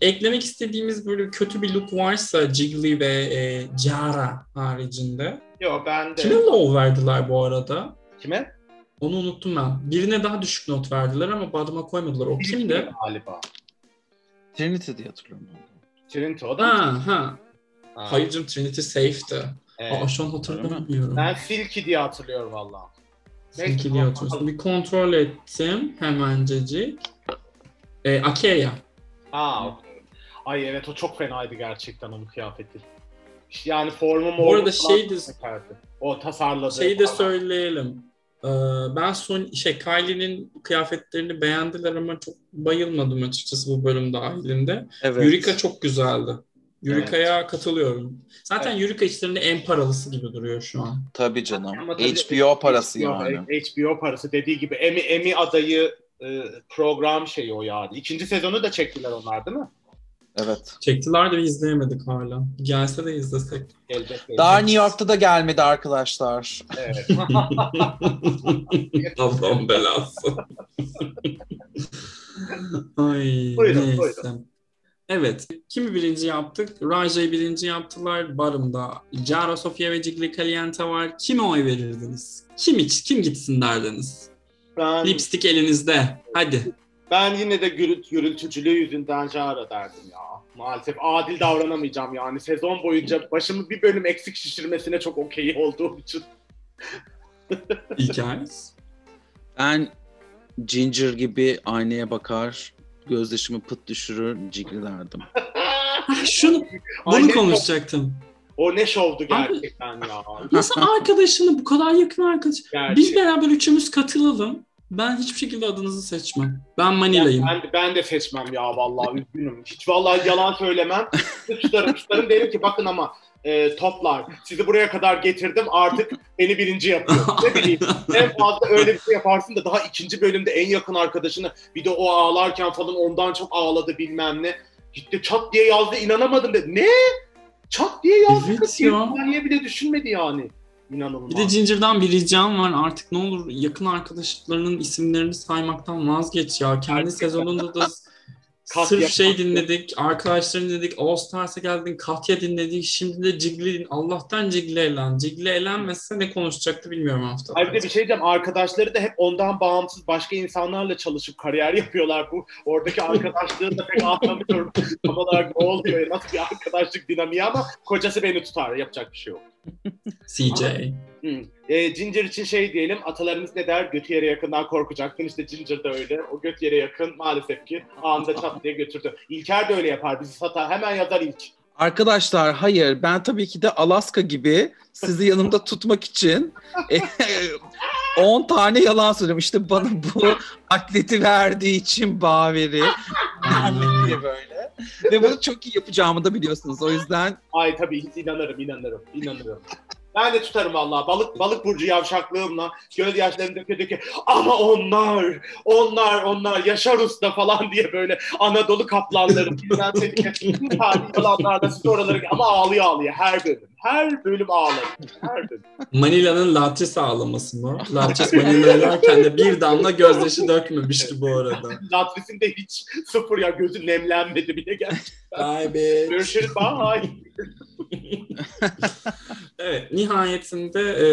Eklemek istediğimiz böyle kötü bir look varsa Jiggly ve e, Jara haricinde. Yok ben de. Kime low verdiler bu arada? Kime? Onu unuttum ben. Birine daha düşük not verdiler ama bottom'a koymadılar. O kimdi? Galiba. Trinity diye hatırlıyorum. Trinity o da mı? Ha ha. Ha, Hayır canım Trinity safe'ti. evet. Aa şu an hatırlamıyorum. Ben Silky diye hatırlıyorum valla. Neyse, Silky diye tamam, hatırlıyorsun. Bir kontrol ettim hemencecik. E, Akeya. Aa, okey. Ay evet o çok fenaydı gerçekten onun kıyafeti. Yani formu Bu arada şey süperdi. O tasarladı. şeyi de falan. söyleyelim. Ee, ben son şey Kylie'nin kıyafetlerini beğendiler ama çok bayılmadım açıkçası bu bölüm dahilinde. Evet. Eureka çok güzeldi. Eureka'ya katılıyorum. Zaten Evet. Eureka içlerinde en paralısı gibi duruyor şu an. Tabii canım. Ama tabii- HBO parası Yok, yani. HBO parası dediği gibi Emmy, Emmy adayı e, program şeyi o yani. İkinci sezonu da çektiler onlar değil mi? Evet. Çektiler de bir izleyemedik hala. Gelse de izlesek. Gelecek. Daha New York'ta da gelmedi arkadaşlar. Evet. Allah'ın belası. Ay Buyurun, neyse. buyurun. Evet. Kimi birinci yaptık? Raja'yı birinci yaptılar. Barım'da Jara Sofia ve Jiggly Caliente var. Kime oy verirdiniz? Kim iç, kim gitsin derdiniz? ben, Lipstick elinizde. Hadi. Ben yine de gürült, gürültücülüğü yüzünden Jara derdim ya. Maalesef adil davranamayacağım yani. Sezon boyunca başımı bir bölüm eksik şişirmesine çok okey olduğum için. Hikayeniz. Ben Ginger gibi aynaya bakar, gözyaşımı pıt düşürür, Jiggly derdim. Ah, Şunu, bunu ne konuşacaktım. O ne şovdu gerçekten ya. Nasıl arkadaşını bu kadar yakın arkadaş? Gerçekten. Biz beraber üçümüz katılalım. Ben hiçbir şekilde adınızı seçmem. Ben Manila'yım. Ben, ben de seçmem ya vallahi üzgünüm. Hiç vallahi yalan söylemem. Tutarım tutarım derim ki bakın ama e, toplar sizi buraya kadar getirdim artık beni birinci yapıyor. Ne bileyim en fazla öyle bir şey yaparsın da daha ikinci bölümde en yakın arkadaşını bir de o ağlarken falan ondan çok ağladı bilmem ne. Gitti çat diye yazdı inanamadım dedi. Ne? Çat diye yazdı. Evet ya. bir bile düşünmedi yani. İnanılmaz. Bir de Ginger'dan bir ricam var. Artık ne olur yakın arkadaşlarının isimlerini saymaktan vazgeç ya. Kendi sezonunda da Kat sırf şey dinledik. Arkadaşlarını dinledik. All Stars'a geldin. Katya dinledik. Şimdi de Jiggly. Allah'tan Jiggly elen. Jiggly elenmezse ne konuşacaktı bilmiyorum hafta. Hayır bir şey diyeceğim. Arkadaşları da hep ondan bağımsız başka insanlarla çalışıp kariyer yapıyorlar. Bu oradaki arkadaşlığı da pek anlamıyorum. Tam olarak ne oluyor? Nasıl bir arkadaşlık dinamiği ama kocası beni tutar. Yapacak bir şey yok. CJ. Hmm. E, Ginger için şey diyelim, atalarımız ne der? Götü yere yakından korkacaktın. İşte Ginger de öyle. O göt yere yakın maalesef ki anında çat diye götürdü. İlker de öyle yapar. Bizi satar. Hemen yazar ilk. Arkadaşlar hayır ben tabii ki de Alaska gibi sizi yanımda tutmak için e, 10 tane yalan söylüyorum. İşte bana bu atleti verdiği için Baveri diye böyle. Ve bunu çok iyi yapacağımı da biliyorsunuz. O yüzden Ay tabii inanırım, inanırım, inanırım. Ben de tutarım vallahi balık balık burcu yavşaklığımla gözyaşlarını döke döke ama onlar onlar onlar Yaşar Usta falan diye böyle Anadolu kaplanları bizden seni yalanlarla siz oraları ama ağlıyor ağlıyor her bölüm her bölüm ağlar her bölüm. Manila'nın latris ağlaması mı? Latris Manila'larken de bir damla gözyaşı dökmemişti bu arada. Latris'in de hiç sıfır ya gözü nemlenmedi bile gel. Bye be. Görüşürüz bye. Evet, nihayetinde e,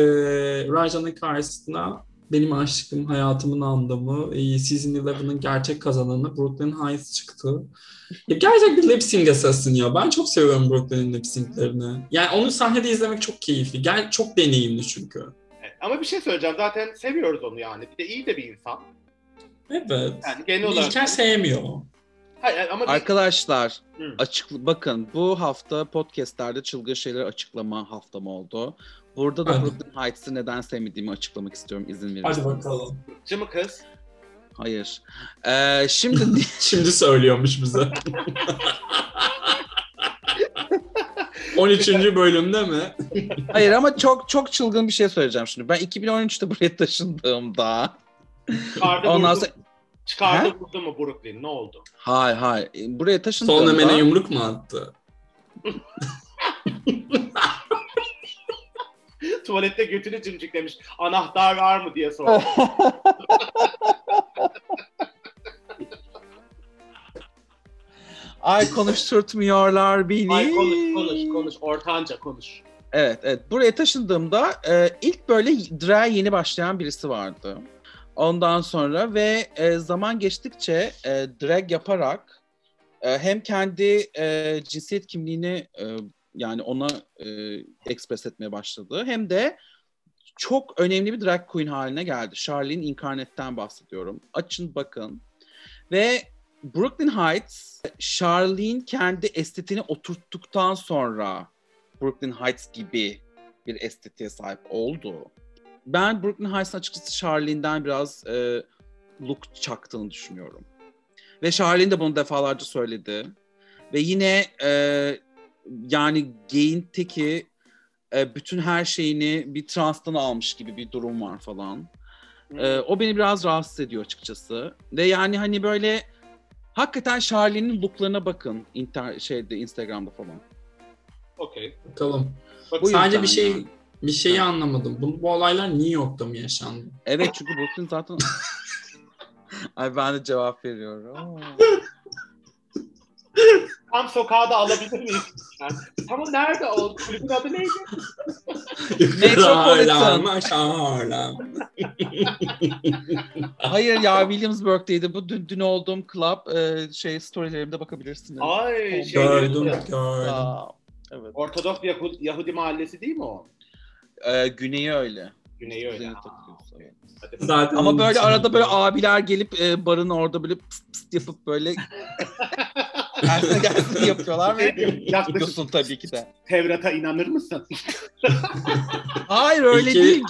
Raja'nın karşısına benim aşkım, hayatımın anlamı, e, Season 11'ın gerçek kazananı Brooklyn Heights çıktı. Ya gerçek bir lip sync assassin ya. Ben çok seviyorum Brooklyn'in lip sync'lerini. Yani onu sahnede izlemek çok keyifli. Gel çok deneyimli çünkü. Evet, Ama bir şey söyleyeceğim zaten seviyoruz onu yani. Bir de iyi de bir insan. Evet. Yani genel olarak. İlker sevmiyor. Hayır, ama arkadaşlar Hı. açık bakın bu hafta podcastlerde çılgın şeyler açıklama haftam oldu. Burada da Hadi. Brooklyn Heights'ı neden sevmediğimi açıklamak istiyorum izin verirseniz. bakalım. Cı mı kız? Hayır. Ee, şimdi Şimdi söylüyormuş bize. 13. bölümde mi? Hayır ama çok çok çılgın bir şey söyleyeceğim şimdi. Ben 2013'te buraya taşındığımda Çıkardı ondan sonra çıkardı He? vurdu mu Brooklyn ne oldu? hayır hayır E, buraya Son taşındığımda hemen yumruk mu attı? Tuvalette götünü cimciklemiş. Anahtar var mı diye sordu. ay konuşturtmuyorlar beni. Ay konuş konuş konuş. Ortanca konuş. Evet evet buraya taşındığımda e, ilk böyle drag yeni başlayan birisi vardı. Ondan sonra ve e, zaman geçtikçe e, drag yaparak e, hem kendi e, cinsiyet kimliğini e, yani ona e, express etmeye başladı hem de çok önemli bir drag queen haline geldi. Charlene Incarnate'ten bahsediyorum. Açın bakın. Ve Brooklyn Heights, Charlene kendi estetiğini oturttuktan sonra Brooklyn Heights gibi bir estetiğe sahip oldu. Ben Brooklyn Heights'ın açıkçası Charlene'den biraz e, look çaktığını düşünüyorum. Ve Charlene de bunu defalarca söyledi. Ve yine e, yani teki e, bütün her şeyini bir transtan almış gibi bir durum var falan. E, o beni biraz rahatsız ediyor açıkçası. Ve yani hani böyle hakikaten Charlene'in looklarına bakın inter şeyde Instagram'da falan. Okey. Bakalım. Bak, Bu Sadece bir şey yani. Bir şeyi Ha. anlamadım. Bu, bu olaylar New York'ta mı yaşandı? Evet çünkü Brooklyn zaten... Ay ben de cevap veriyorum. Tam sokağa da alabilir miyiz? Yani, tamam nerede o? Kulübün adı neydi? Metropolitan. Harlem, Harlem. Hayır ya Williamsburg'daydı. Bu dün, dün olduğum club e, şey storylerimde bakabilirsiniz. Ay şey. Gördüm, gördüm. Aa, evet. Ortodoks Yahudi, Yahudi mahallesi değil mi o? E, güneyi öyle. Güneyi öyle. Evet. hadi. Zaten Ama böyle arada böyle abiler gelip e, barın orada böyle pıst pıst yapıp böyle gelsin gelsin yapıyorlar ve Yaklaşık gidiyorsun tabii ki de. Tevrat'a inanır mısın? Hayır öyle İlki- değil.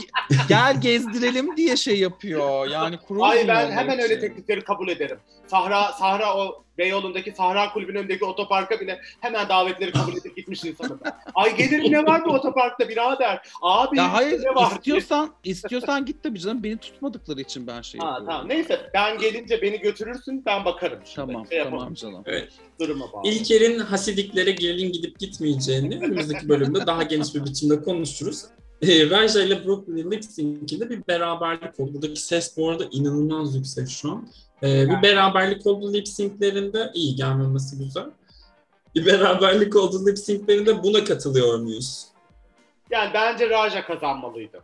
Gel gezdirelim diye şey yapıyor. Yani kurul Ay ben hemen için. öyle teklifleri kabul ederim. Sahra Sahra o Beyoğlu'ndaki Sahra Kulübü'nün önündeki otoparka bile hemen davetleri kabul edip gitmiş insanım ben. Ay gelirim ne var bu otoparkta birader? Abi Ya hayır ne var? istiyorsan istiyorsan git tabii canım beni tutmadıkları için ben şey Ha, yapıyorum. tamam. Neyse ben gelince beni götürürsün ben bakarım. Şimdi. Tamam Şey tamam yapalım. canım. Evet. Duruma bağlı. İlker'in Hasidiklere gelelim gidip gitmeyeceğini önümüzdeki bölümde daha geniş bir biçimde konuşuruz. E, Raja ile Brooklyn Lip Sync'inde bir beraberlik oldu. Buradaki ses bu arada inanılmaz yüksek şu an. E, bir beraberlik oldu lip sync'lerinde iyi gelmemesi güzel. Bir beraberlik oldu lip sync'lerinde buna katılıyor muyuz? Yani bence Raja kazanmalıydı.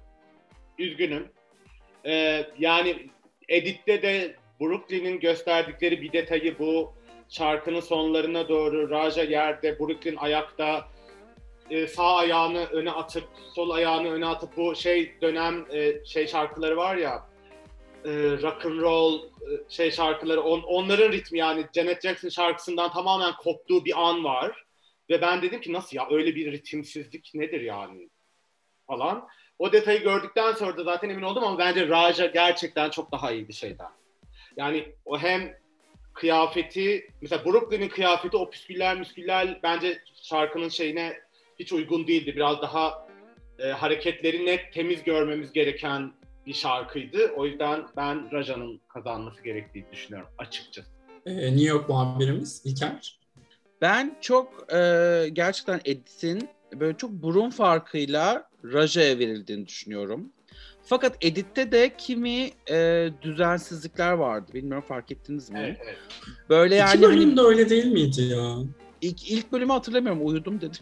Üzgünüm. Ee, yani editte de Brooklyn'in gösterdikleri bir detayı bu şarkının sonlarına doğru Raja yerde, Brooklyn ayakta e, sağ ayağını öne atıp sol ayağını öne atıp bu şey dönem e, şey şarkıları var ya e, rock and roll e, şey şarkıları on, onların ritmi yani Janet Jackson şarkısından tamamen koptuğu bir an var ve ben dedim ki nasıl ya öyle bir ritimsizlik nedir yani falan. O detayı gördükten sonra da zaten emin oldum ama bence Raja gerçekten çok daha iyiydi şeyden. Yani o hem kıyafeti, mesela Brooklyn'in kıyafeti o püsküller müsküller bence şarkının şeyine hiç uygun değildi. Biraz daha e, hareketleri net, temiz görmemiz gereken bir şarkıydı. O yüzden ben Raja'nın kazanması gerektiğini düşünüyorum açıkçası. E, New York muhabirimiz İlker. Ben çok e, gerçekten Edit'in böyle çok burun farkıyla Raja'ya verildiğini düşünüyorum. Fakat Edit'te de kimi e, düzensizlikler vardı. Bilmiyorum fark ettiniz mi? Evet, evet. Böyle yani İki bölüm hani de öyle değil miydi ya? ilk, ilk bölümü hatırlamıyorum. Uyudum dedim.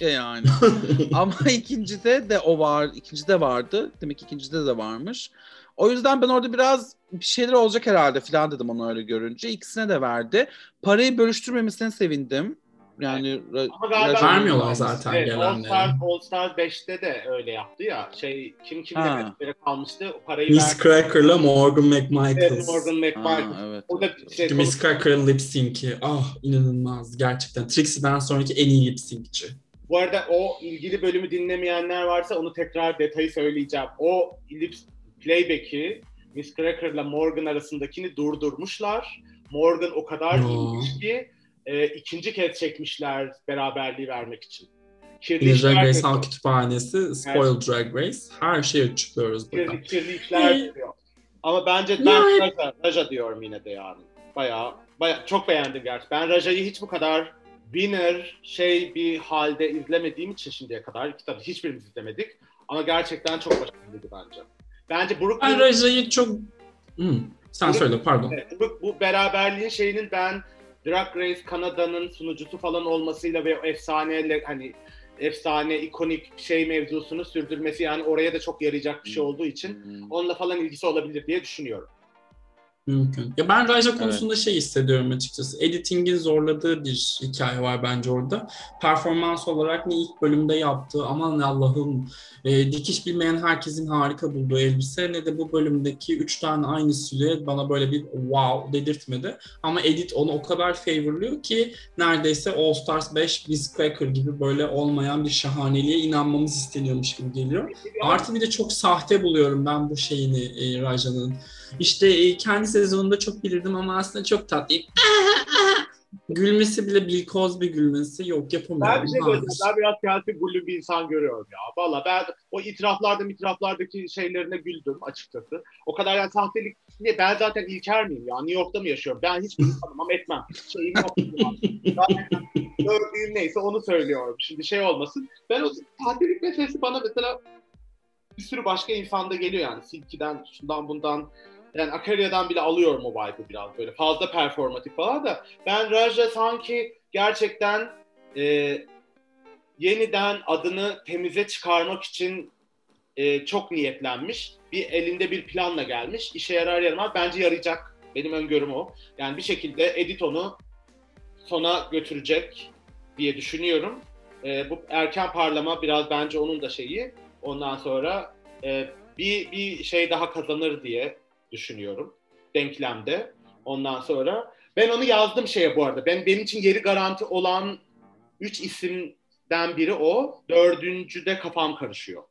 Ya yani. Ama ikincide de o var. İkincide vardı. Demek ki ikincide de varmış. O yüzden ben orada biraz bir şeyler olacak herhalde falan dedim onu öyle görünce. İkisine de verdi. Parayı bölüştürmemesine sevindim. Yani Ama galiba- Vermiyorlar zaten Evet, All gelenlere. Stars, All Stars 5'te de öyle yaptı ya. Şey kim kim Ha. nefeslere kalmıştı. O parayı Miss verdi. Cracker'la Morgan Evet, McMichaels. Morgan McMichael. Ha, evet. O da evet, şey, Miss Cracker'ın lip sync'i. Ah inanılmaz gerçekten. Trixie'den sonraki en iyi lip sync'ci. Bu arada o ilgili bölümü dinlemeyenler varsa onu tekrar detayı söyleyeceğim. O lip playback'i Miss Cracker'la Morgan arasındakini durdurmuşlar. Morgan o kadar iyiymiş ki e, ikinci kez çekmişler beraberliği vermek için. Kirli Drag Race. Halk Kütüphanesi, Spoiled Drag Race. Her şeyi açıklıyoruz burada. kirli, kirli işler. Ama bence ben Raja, Raja diyorum yine de yani. Bayağı, bayağı çok beğendim gerçi. Ben Raja'yı hiç bu kadar winner şey bir halde izlemediğim için şimdiye kadar. Tabii hiçbirimiz izlemedik. Ama gerçekten çok başarılıydı bence. Bence Ben Brooklyn, Raja'yı çok... Hmm, sen söyle pardon. Evet, bu, bu beraberliğin şeyinin ben Drag Race Kanada'nın sunucusu falan olmasıyla ve o efsaneyle hani efsane, ikonik şey mevzusunu sürdürmesi yani oraya da çok yarayacak bir şey olduğu için Hmm. onunla falan ilgisi olabilir diye düşünüyorum. Mümkün. Ya ben Raja konusunda şey hissediyorum açıkçası. Editing'in zorladığı bir hikaye var bence orada. Performans olarak ne ilk bölümde yaptığı aman Allah'ım e, dikiş bilmeyen herkesin harika bulduğu elbise ne de bu bölümdeki üç tane aynı silüet bana böyle bir wow dedirtmedi. Ama edit onu o kadar favorluyor ki neredeyse All Stars 5 Biz Cracker gibi böyle olmayan bir şahaneliğe inanmamız isteniyormuş gibi geliyor. Artı bir de çok sahte buluyorum ben bu şeyini e, Raja'nın. İşte e, kendi sezonunda çok bilirdim ama aslında çok tatlıyım. gülmesi bile Bill Cosby gülmesi yok yapamıyorum. Ben bir şey söyleyeyim. Ben biraz kendisi gülü bir insan görüyorum ya. Valla ben o itiraflarda itiraflardaki şeylerine güldüm açıkçası. O kadar yani sahtelik niye? Ben zaten İlker miyim ya? New York'ta mı yaşıyorum? Ben hiçbir tanımam etmem. Şeyim yok. gördüğüm neyse onu söylüyorum. Şimdi şey olmasın. Ben o sahtelik meselesi bana mesela bir sürü başka insanda geliyor yani. Silki'den, şundan bundan. Yani Akarya'dan bile alıyorum o vibe'ı biraz böyle. Fazla performatif falan da. Ben Raja sanki gerçekten e, yeniden adını temize çıkarmak için e, çok niyetlenmiş. Bir elinde bir planla gelmiş. İşe yarar yaramaz. Bence yarayacak. Benim öngörüm o. Yani bir şekilde edit onu sona götürecek diye düşünüyorum. E, bu erken parlama biraz bence onun da şeyi. Ondan sonra e, bir, bir şey daha kazanır diye düşünüyorum. Denklemde. Ondan sonra ben onu yazdım şeye bu arada. Ben benim için yeri garanti olan üç isimden biri o. Dördüncüde kafam karışıyor.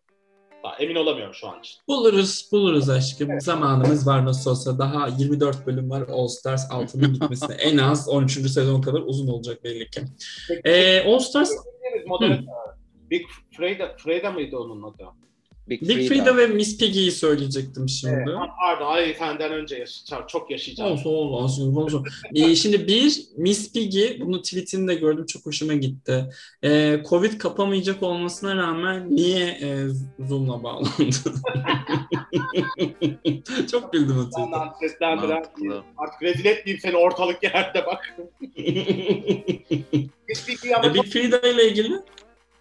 Emin olamıyorum şu an için. Buluruz, buluruz aşkım. Zamanımız var nasıl olsa. Daha 24 bölüm var All Stars altının bitmesine. en az 13. sezon kadar uzun olacak belli ki. Ee, All Stars. Big Freda, Freda mıydı onun adı? Big, Big Frida. Frida ve Miss Piggy'yi söyleyecektim şimdi. Evet, pardon ay senden önce yaşayacağım. Çok yaşayacağım. Olsun olsun olsun. ee, şimdi bir Miss Piggy, bunu tweetini de gördüm çok hoşuma gitti. Ee, Covid kapamayacak olmasına rağmen niye e, Zoom'la bağlandı? çok güldüm o bir- Artık rezil etmeyeyim seni ortalık yerde bak. Miss Piggy ama e, Big Frida ile ilgili?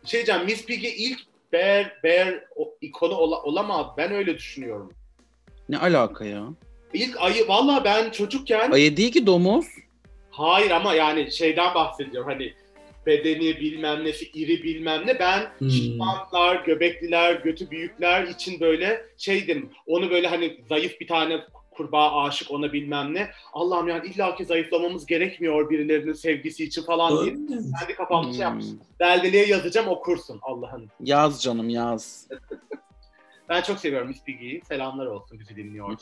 şey diyeceğim. Miss Piggy ilk bear, bear ikonu ola- olamaz. Ben öyle düşünüyorum. Ne alaka ya? İlk ayı valla ben çocukken Ayı değil ki domuz. hayır ama yani şeyden bahsediyorum hani bedeni bilmem nesi iri bilmem ne ben Hmm. şişmanlar, göbekliler, götü büyükler için böyle şeydim. Onu böyle hani zayıf bir tane kurbağa aşık ona bilmem ne. Allah'ım yani illaki zayıflamamız gerekmiyor birilerinin sevgisi için falan diye. Kendi kafamda şey Hmm. yapmıştım. Beldeliğe yazacağım okursun Allah'ın. Yaz canım yaz. Ben çok seviyorum Miss Piggy'yi. Selamlar olsun bizi dinliyor.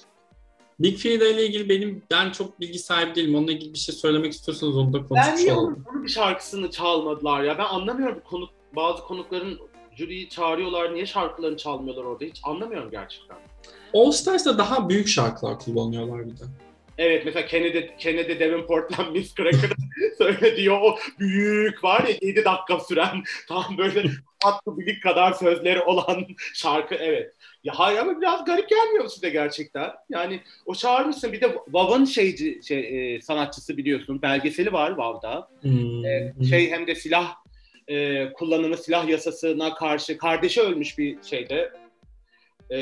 Big Frida ile ilgili benim ben çok bilgi sahibi değilim. Onunla ilgili bir şey söylemek istiyorsanız onu da Ben konuşmuş niye onun, bir şarkısını çalmadılar ya? Ben anlamıyorum bu konuk, bazı konukların jüriyi çağırıyorlar. Niye şarkılarını çalmıyorlar orada? Hiç anlamıyorum gerçekten. All Stars'ta daha büyük şarkılar kullanıyorlar bir de. Evet mesela Kennedy, Kennedy Davenport'la Miss Cracker söylediği o büyük var ya 7 dakika süren tam böyle tatlı bilik kadar sözleri olan şarkı evet. Ya hayır ama biraz garip gelmiyor size gerçekten? Yani o çağırmışsın bir de Vav'ın şeyci şey, e, sanatçısı biliyorsun belgeseli var Vav'da. Hmm. Ee, şey hem de silah e, kullanımı silah yasasına karşı kardeşi ölmüş bir şeyde e,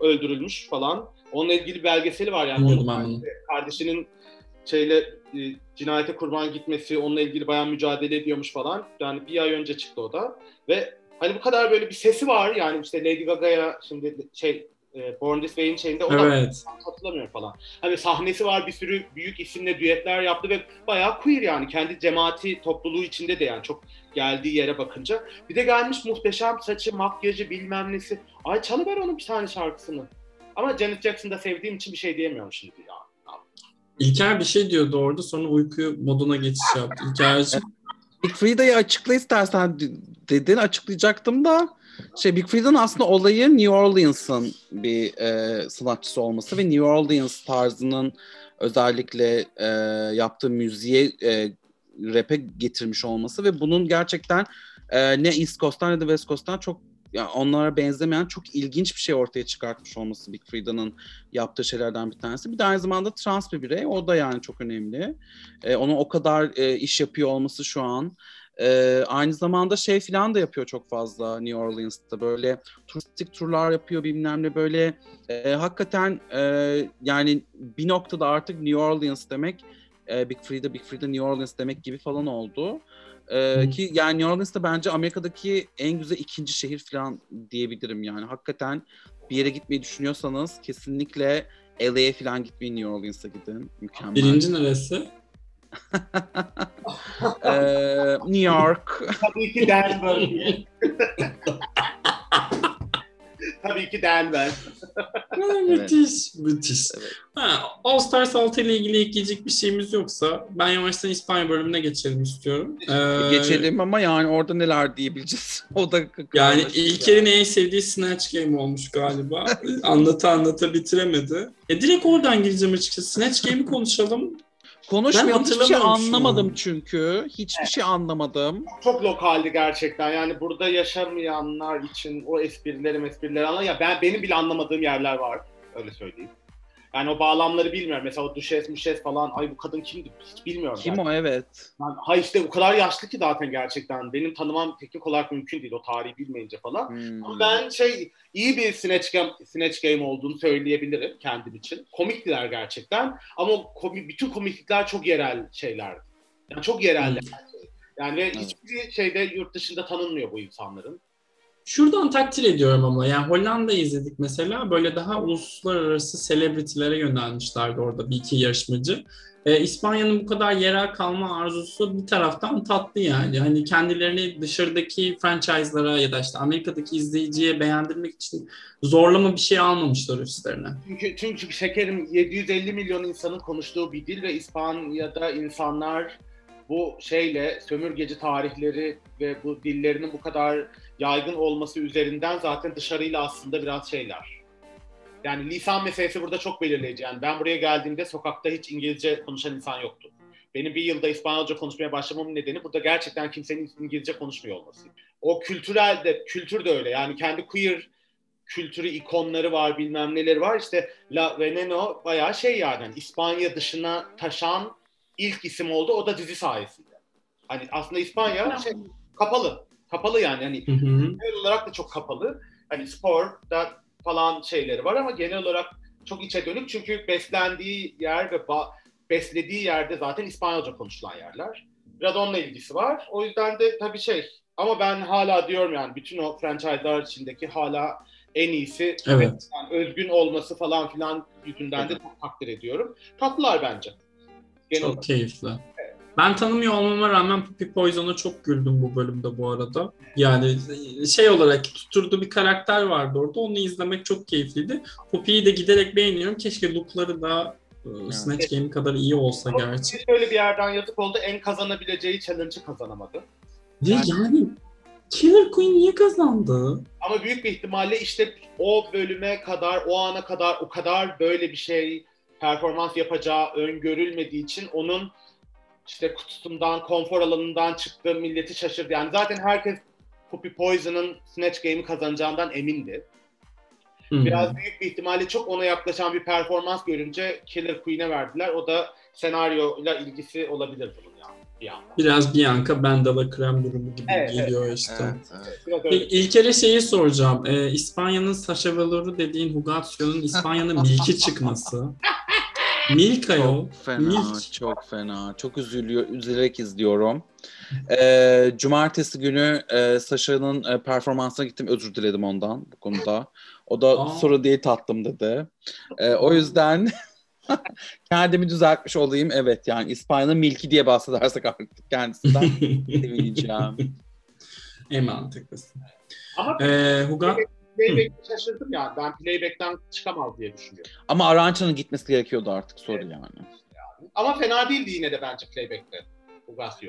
öldürülmüş falan. Onunla ilgili belgeseli var yani. Bilmiyordum Onun kardeşinin şeyle e, cinayete kurban gitmesi, onunla ilgili bayan mücadele ediyormuş falan. Yani bir ay önce çıktı o da. Ve hani bu kadar böyle bir sesi var yani işte Lady Gaga'ya şimdi şey e, Born This Way'in şeyinde o da Evet. hatırlamıyorum falan. Hani sahnesi var bir sürü büyük isimle düetler yaptı ve bayağı queer yani kendi cemaati topluluğu içinde de yani çok geldiği yere bakınca. Bir de gelmiş muhteşem saçı, makyajı bilmem nesi. Ay çalıver onun bir tane şarkısını. Ama Janet Jackson'ı da sevdiğim için bir şey diyemiyorum şimdi ya. İlker bir şey diyordu orada sonra uyku moduna geçiş yaptı. İlker'cim. Big Frida'yı açıkla istersen dedin açıklayacaktım da şey Big Frida'nın aslında olayı New Orleans'ın bir e, sanatçısı olması ve New Orleans tarzının özellikle e, yaptığı müziğe e, rap'e getirmiş olması ve bunun gerçekten e, ne East Coast'tan ne de West Coast'tan çok yani onlara benzemeyen çok ilginç bir şey ortaya çıkartmış olması Big Frida'nın yaptığı şeylerden bir tanesi. Bir de aynı zamanda trans bir birey. O da yani çok önemli. E, onun o kadar e, iş yapıyor olması şu an. E, aynı zamanda şey falan da yapıyor çok fazla New Orleans'ta. Böyle turistik turlar yapıyor bilmem ne böyle. E, hakikaten e, yani bir noktada artık New Orleans demek e, Big Frida, Big Frida New Orleans demek gibi falan oldu. E, Hı. ki yani New Orleans da bence Amerika'daki en güzel ikinci şehir falan diyebilirim yani. Hakikaten bir yere gitmeyi düşünüyorsanız kesinlikle LA'ye falan gitmeyin New Orleans'a gidin. Mükemmel. Birinci neresi? Ee, New York. Tabii ki Denver. Tabii ki Denver. Müthiş, müthiş. Evet. Ha, All Stars 6 ile ilgili ekleyecek bir şeyimiz yoksa ben yavaştan İspanya bölümüne geçelim istiyorum. Ee, Geçelim ama yani orada neler diyebileceğiz. O da Yani İlker'in en sevdiği Snatch Game olmuş galiba. anlata anlata bitiremedi. E direkt oradan gireceğim açıkçası. Snatch Game'i konuşalım. Ben Hiçbir şey anlamadım an. çünkü. Hiçbir şey anlamadım. Çok lokaldi gerçekten. Yani burada yaşamayanlar için o esprileri esprileri ama ya ben benim bile anlamadığım yerler var. Öyle söyleyeyim. Yani o bağlamları bilmiyorum. Mesela o düşes müşes falan. Ay bu kadın kimdi? Hiç bilmiyorum. Kim gerçekten. o evet. Yani, ha işte o kadar yaşlı ki zaten gerçekten. Benim tanımam teknik olarak mümkün değil o tarihi bilmeyince falan. Hmm. Ama ben şey iyi bir Snatch Game, Snatch Game olduğunu söyleyebilirim kendim için. Komiktiler gerçekten. Ama komik, bütün komiklikler çok yerel şeylerdi. Yani çok yerel. Yani ve hiçbir şeyde yurt dışında tanınmıyor bu insanların. Şuradan takdir ediyorum ama yani Hollanda'yı izledik mesela böyle daha uluslararası selebritilere yönelmişlerdi orada bir iki yarışmacı. Ee, İspanya'nın bu kadar yerel kalma arzusu bir taraftan tatlı yani. Hani kendilerini dışarıdaki franchise'lara ya da işte Amerika'daki izleyiciye beğendirmek için zorlama bir şey almamışlar üstlerine. Çünkü, çünkü şekerim 750 milyon insanın konuştuğu bir dil ve İspanya'da insanlar bu şeyle sömürgeci tarihleri ve bu dillerinin bu kadar yaygın olması üzerinden zaten dışarıyla aslında biraz şeyler. Yani lisan meselesi burada çok belirleyici. Yani ben buraya geldiğimde sokakta hiç İngilizce konuşan insan yoktu. Benim bir yılda İspanyolca konuşmaya başlamamın nedeni burada gerçekten kimsenin İngilizce konuşmuyor olması. O kültürel de, kültür de öyle. Yani kendi queer kültürü, ikonları var, bilmem neleri var. İşte La Veneno bayağı şey yani hani İspanya dışına taşan ilk isim oldu. O da dizi sayesinde. Hani aslında İspanya şey, kapalı. Kapalı yani. Hani genel olarak da çok kapalı. Hani spor da falan şeyleri var ama genel olarak çok içe dönük. Çünkü beslendiği yer ve beslediği yerde zaten İspanyolca konuşulan yerler. Biraz onunla ilgisi var. O yüzden de tabii şey ama ben hala diyorum yani bütün o franchise'lar içindeki hala en iyisi Evet. yani özgün olması falan filan yüzünden de çok takdir ediyorum. Tatlılar bence. Genel Çok olarak. keyifli. Ben tanımıyor olmama rağmen Puppy Poison'a çok güldüm bu bölümde bu arada. Yani şey olarak tutturduğu bir karakter vardı orada. Onu izlemek çok keyifliydi. Puppy'yi de giderek beğeniyorum. Keşke lookları da e, Snatch Game kadar iyi olsa gerçi. Şöyle bir yerden yazık oldu. En kazanabileceği challenge'ı kazanamadı. Ve yani Killer Queen niye kazandı? Ama büyük bir ihtimalle işte o bölüme kadar, o ana kadar o kadar böyle bir şey performans yapacağı öngörülmediği için onun işte kutusundan, konfor alanından çıktığı milleti şaşırdı. Yani zaten herkes Puppy Poison'ın Snatch Game'i kazanacağından emindi. Hı. Biraz büyük bir ihtimalle çok ona yaklaşan bir performans görünce Killer Queen'e verdiler. O da senaryoyla ilgisi olabilir bunun yani bir yandan. Biraz Bianca Bendala krem durumu gibi Evet, geliyor işte. Biraz öyle. İlk İlk kere şeyi soracağım. Ee, İspanya'nın Sacha Velour'u dediğin Hugatio'nun İspanya'nın Milk'i çıkması. Milk ayol. Çok fena, Milk. çok fena. Çok üzülüyor, üzülerek izliyorum. Ee, cumartesi günü e, Sasha'nın e, performansına gittim. Özür diledim ondan bu konuda. O da Aa. soru değil tatlım dedi. Ee, o yüzden kendimi düzeltmiş olayım. Evet yani İspanya'nın milki diye bahsedersek artık kendisinden sevineceğim. en mantıklısı. Ama Ee, Hugat playback'te şaşırdım yani. Ben playback'ten çıkamaz diye düşünüyorum. Ama Arança'nın gitmesi gerekiyordu artık soru yani. Ama fena değildi yine de bence playback'te. Ugasio.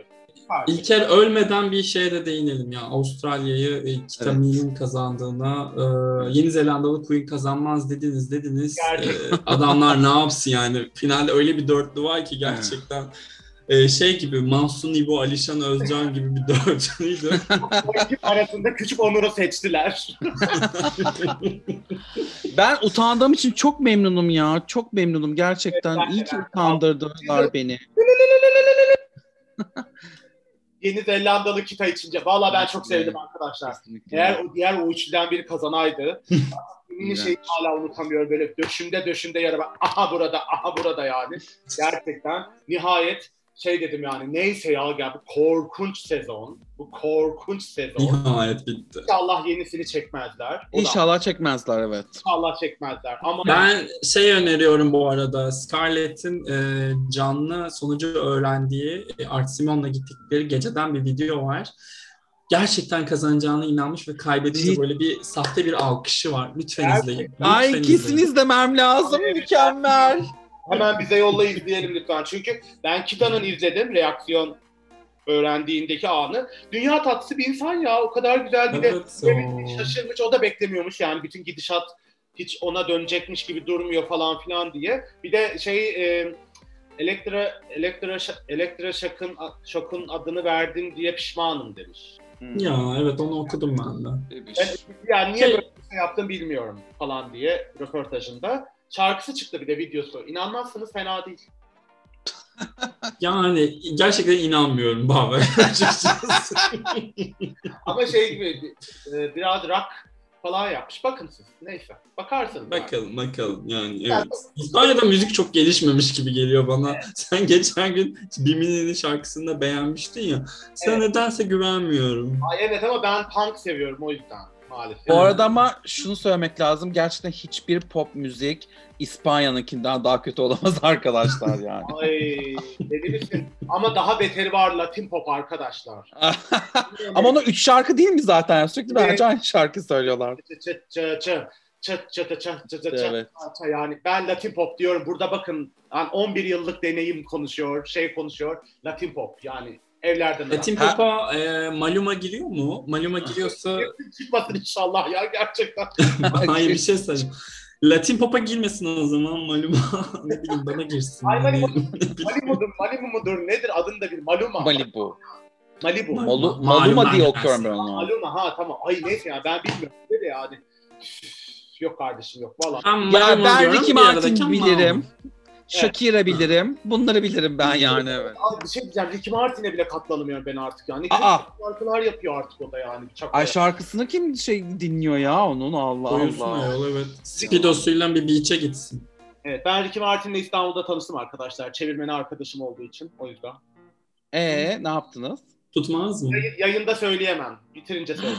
İlker ölmeden bir şeye de değinelim ya. Avustralya'yı e, Kitami'nin kazandığına, e, Yeni Zelandalı Queen kazanmaz dediniz dediniz. E, adamlar ne yapsın yani? Finalde öyle bir dörtlü var ki gerçekten. E, şey gibi Mahsun İbo, Alişan Özcan gibi bir ekip arasında küçük Onur'u seçtiler. Ben utandığım için çok memnunum ya. Çok memnunum gerçekten. Evet, İyi ki utandırdılar beni. Yeni Zelandalı kita içince. Valla ben çok sevdim arkadaşlar. Eğer o diğer o üçlüden biri kazanaydı. İğrenç. şeyi hala unutamıyorum. Böyle döşümde döşümde yara. Aha burada, aha burada yani. Gerçekten nihayet şey dedim yani neyse ya gel bu korkunç sezon. Bu korkunç sezon. Nihayet bitti. İnşallah yenisini çekmezler. O da İnşallah çekmezler evet. İnşallah çekmezler. Ama Ben şey öneriyorum bu arada. Scarlett'in e, canlı sonucu öğrendiği e, Art Simon'la gittikleri geceden bir video var. Gerçekten kazanacağına inanmış ve kaybedince böyle bir sahte bir alkışı var. Lütfen Gerçekten. izleyin. Lütfen Ay kesin izleyin. izlemem lazım. Evet. Mükemmel. Hemen bize yolla izleyelim lütfen. Çünkü ben Kita'nın izledim reaksiyon öğrendiğindeki anı. Dünya tatlısı bir insan ya. O kadar güzel bir de Evet, şaşırmış. O da beklemiyormuş yani bütün gidişat hiç ona dönecekmiş gibi durmuyor falan filan diye. Bir de şey e, Elektra Elektra Elektra Şok'un Şok'un adını verdim diye pişmanım demiş. Ya evet onu okudum ben de. Ben, yani niye Şey- böyle bir şey yaptım bilmiyorum falan diye röportajında. Şarkısı çıktı bir de videosu. İnanmazsınız fena değil. Yani gerçekten inanmıyorum Baba. Ama şey gibi e, biraz rock falan yapmış. Bakın siz. Neyse. Bakarsınız. bakalım bakalım yani evet. İspanya'da müzik çok gelişmemiş gibi geliyor bana. Sen geçen gün Bimini'nin şarkısını da beğenmiştin ya. Sana Evet. nedense güvenmiyorum. Ay evet ama ben punk seviyorum o yüzden maalesef. Bu arada ama şunu söylemek lazım. Gerçekten hiçbir pop müzik İspanya'nınkinden daha kötü olamaz arkadaşlar yani. Ay deli misin? Ama daha beteri var Latin pop arkadaşlar. ama onun üç şarkı değil mi zaten? Sürekli Evet. bence aynı şarkı söylüyorlar. Çı çı çı Çat çata çat çata çat Evet. çata yani ben Latin pop diyorum. Burada bakın yani 11 yıllık deneyim konuşuyor, şey konuşuyor. Latin pop yani evlerden Latin Ha- Pop'a e, Maluma giriyor mu? Maluma giriyorsa çıkmasın inşallah ya gerçekten. hayır bir şey söyleyeceğim. Latin Pop'a girmesin o zaman Maluma. ne bileyim bana girsin. Ay, Maluma- Hani- Malibu'dur, Malibu mudur nedir adını da bil. Maluma. Malibu. Malibu. Mal- Malu, Malum Maluma diye okuyorum ben onu. Maluma ha tamam. Ay neyse ya ben bilmiyorum. Ne de yani. Yok kardeşim yok. Valla. Ben Ya Maluma ben Ricky Martin Maluma. bilirim. Shakira bilirim. Bunları bilirim ben yani evet. Abi bir şey diyeceğim. Ricky Martin'e bile katlanamıyorum ben artık yani. Aa! Şarkılar yapıyor artık o da yani. Çok Ay şarkısını kim şey dinliyor ya onun Allah Koyulsun Allah. ayol evet. Spidosuyla bir beach'e gitsin. Evet ben Ricky Martin'le İstanbul'da tanıştım arkadaşlar. Çevirmeni arkadaşım olduğu için o yüzden. Ee ne yaptınız? Tutmaz mı? Yayın- yayında söyleyemem. Bitirince söyleyeyim.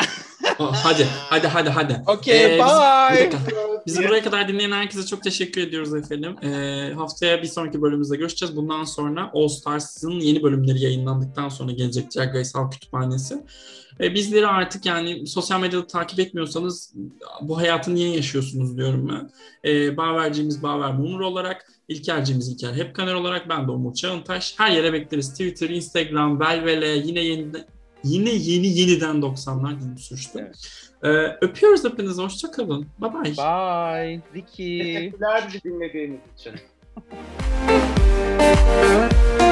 Hadi, hadi, hadi, hadi. Okey Ee, bye. dakika. Bizi buraya kadar dinleyen herkese çok teşekkür ediyoruz efendim. Ee, haftaya bir sonraki bölümümüzde görüşeceğiz. Bundan sonra All Stars'ın yeni bölümleri yayınlandıktan sonra gelecek Drag Race Halk Kütüphanesi. Ee, bizleri artık yani sosyal medyada takip etmiyorsanız bu hayatı niye yaşıyorsunuz diyorum ben. Ee, Baverciğimiz Baver Mumur olarak, İlkerciğimiz İlker Hepkaner olarak, ben de Umur Çağıntaş. Her yere bekleriz. Twitter, Instagram, Velvele, yine yeni yine yeni yeniden 90'lar dilim sürçtü. Evet. Ee, öpüyoruz hepinizi. Hoşçakalın. Bye bye. Bye. Ricky. Teşekkürler bizi dinlediğiniz için.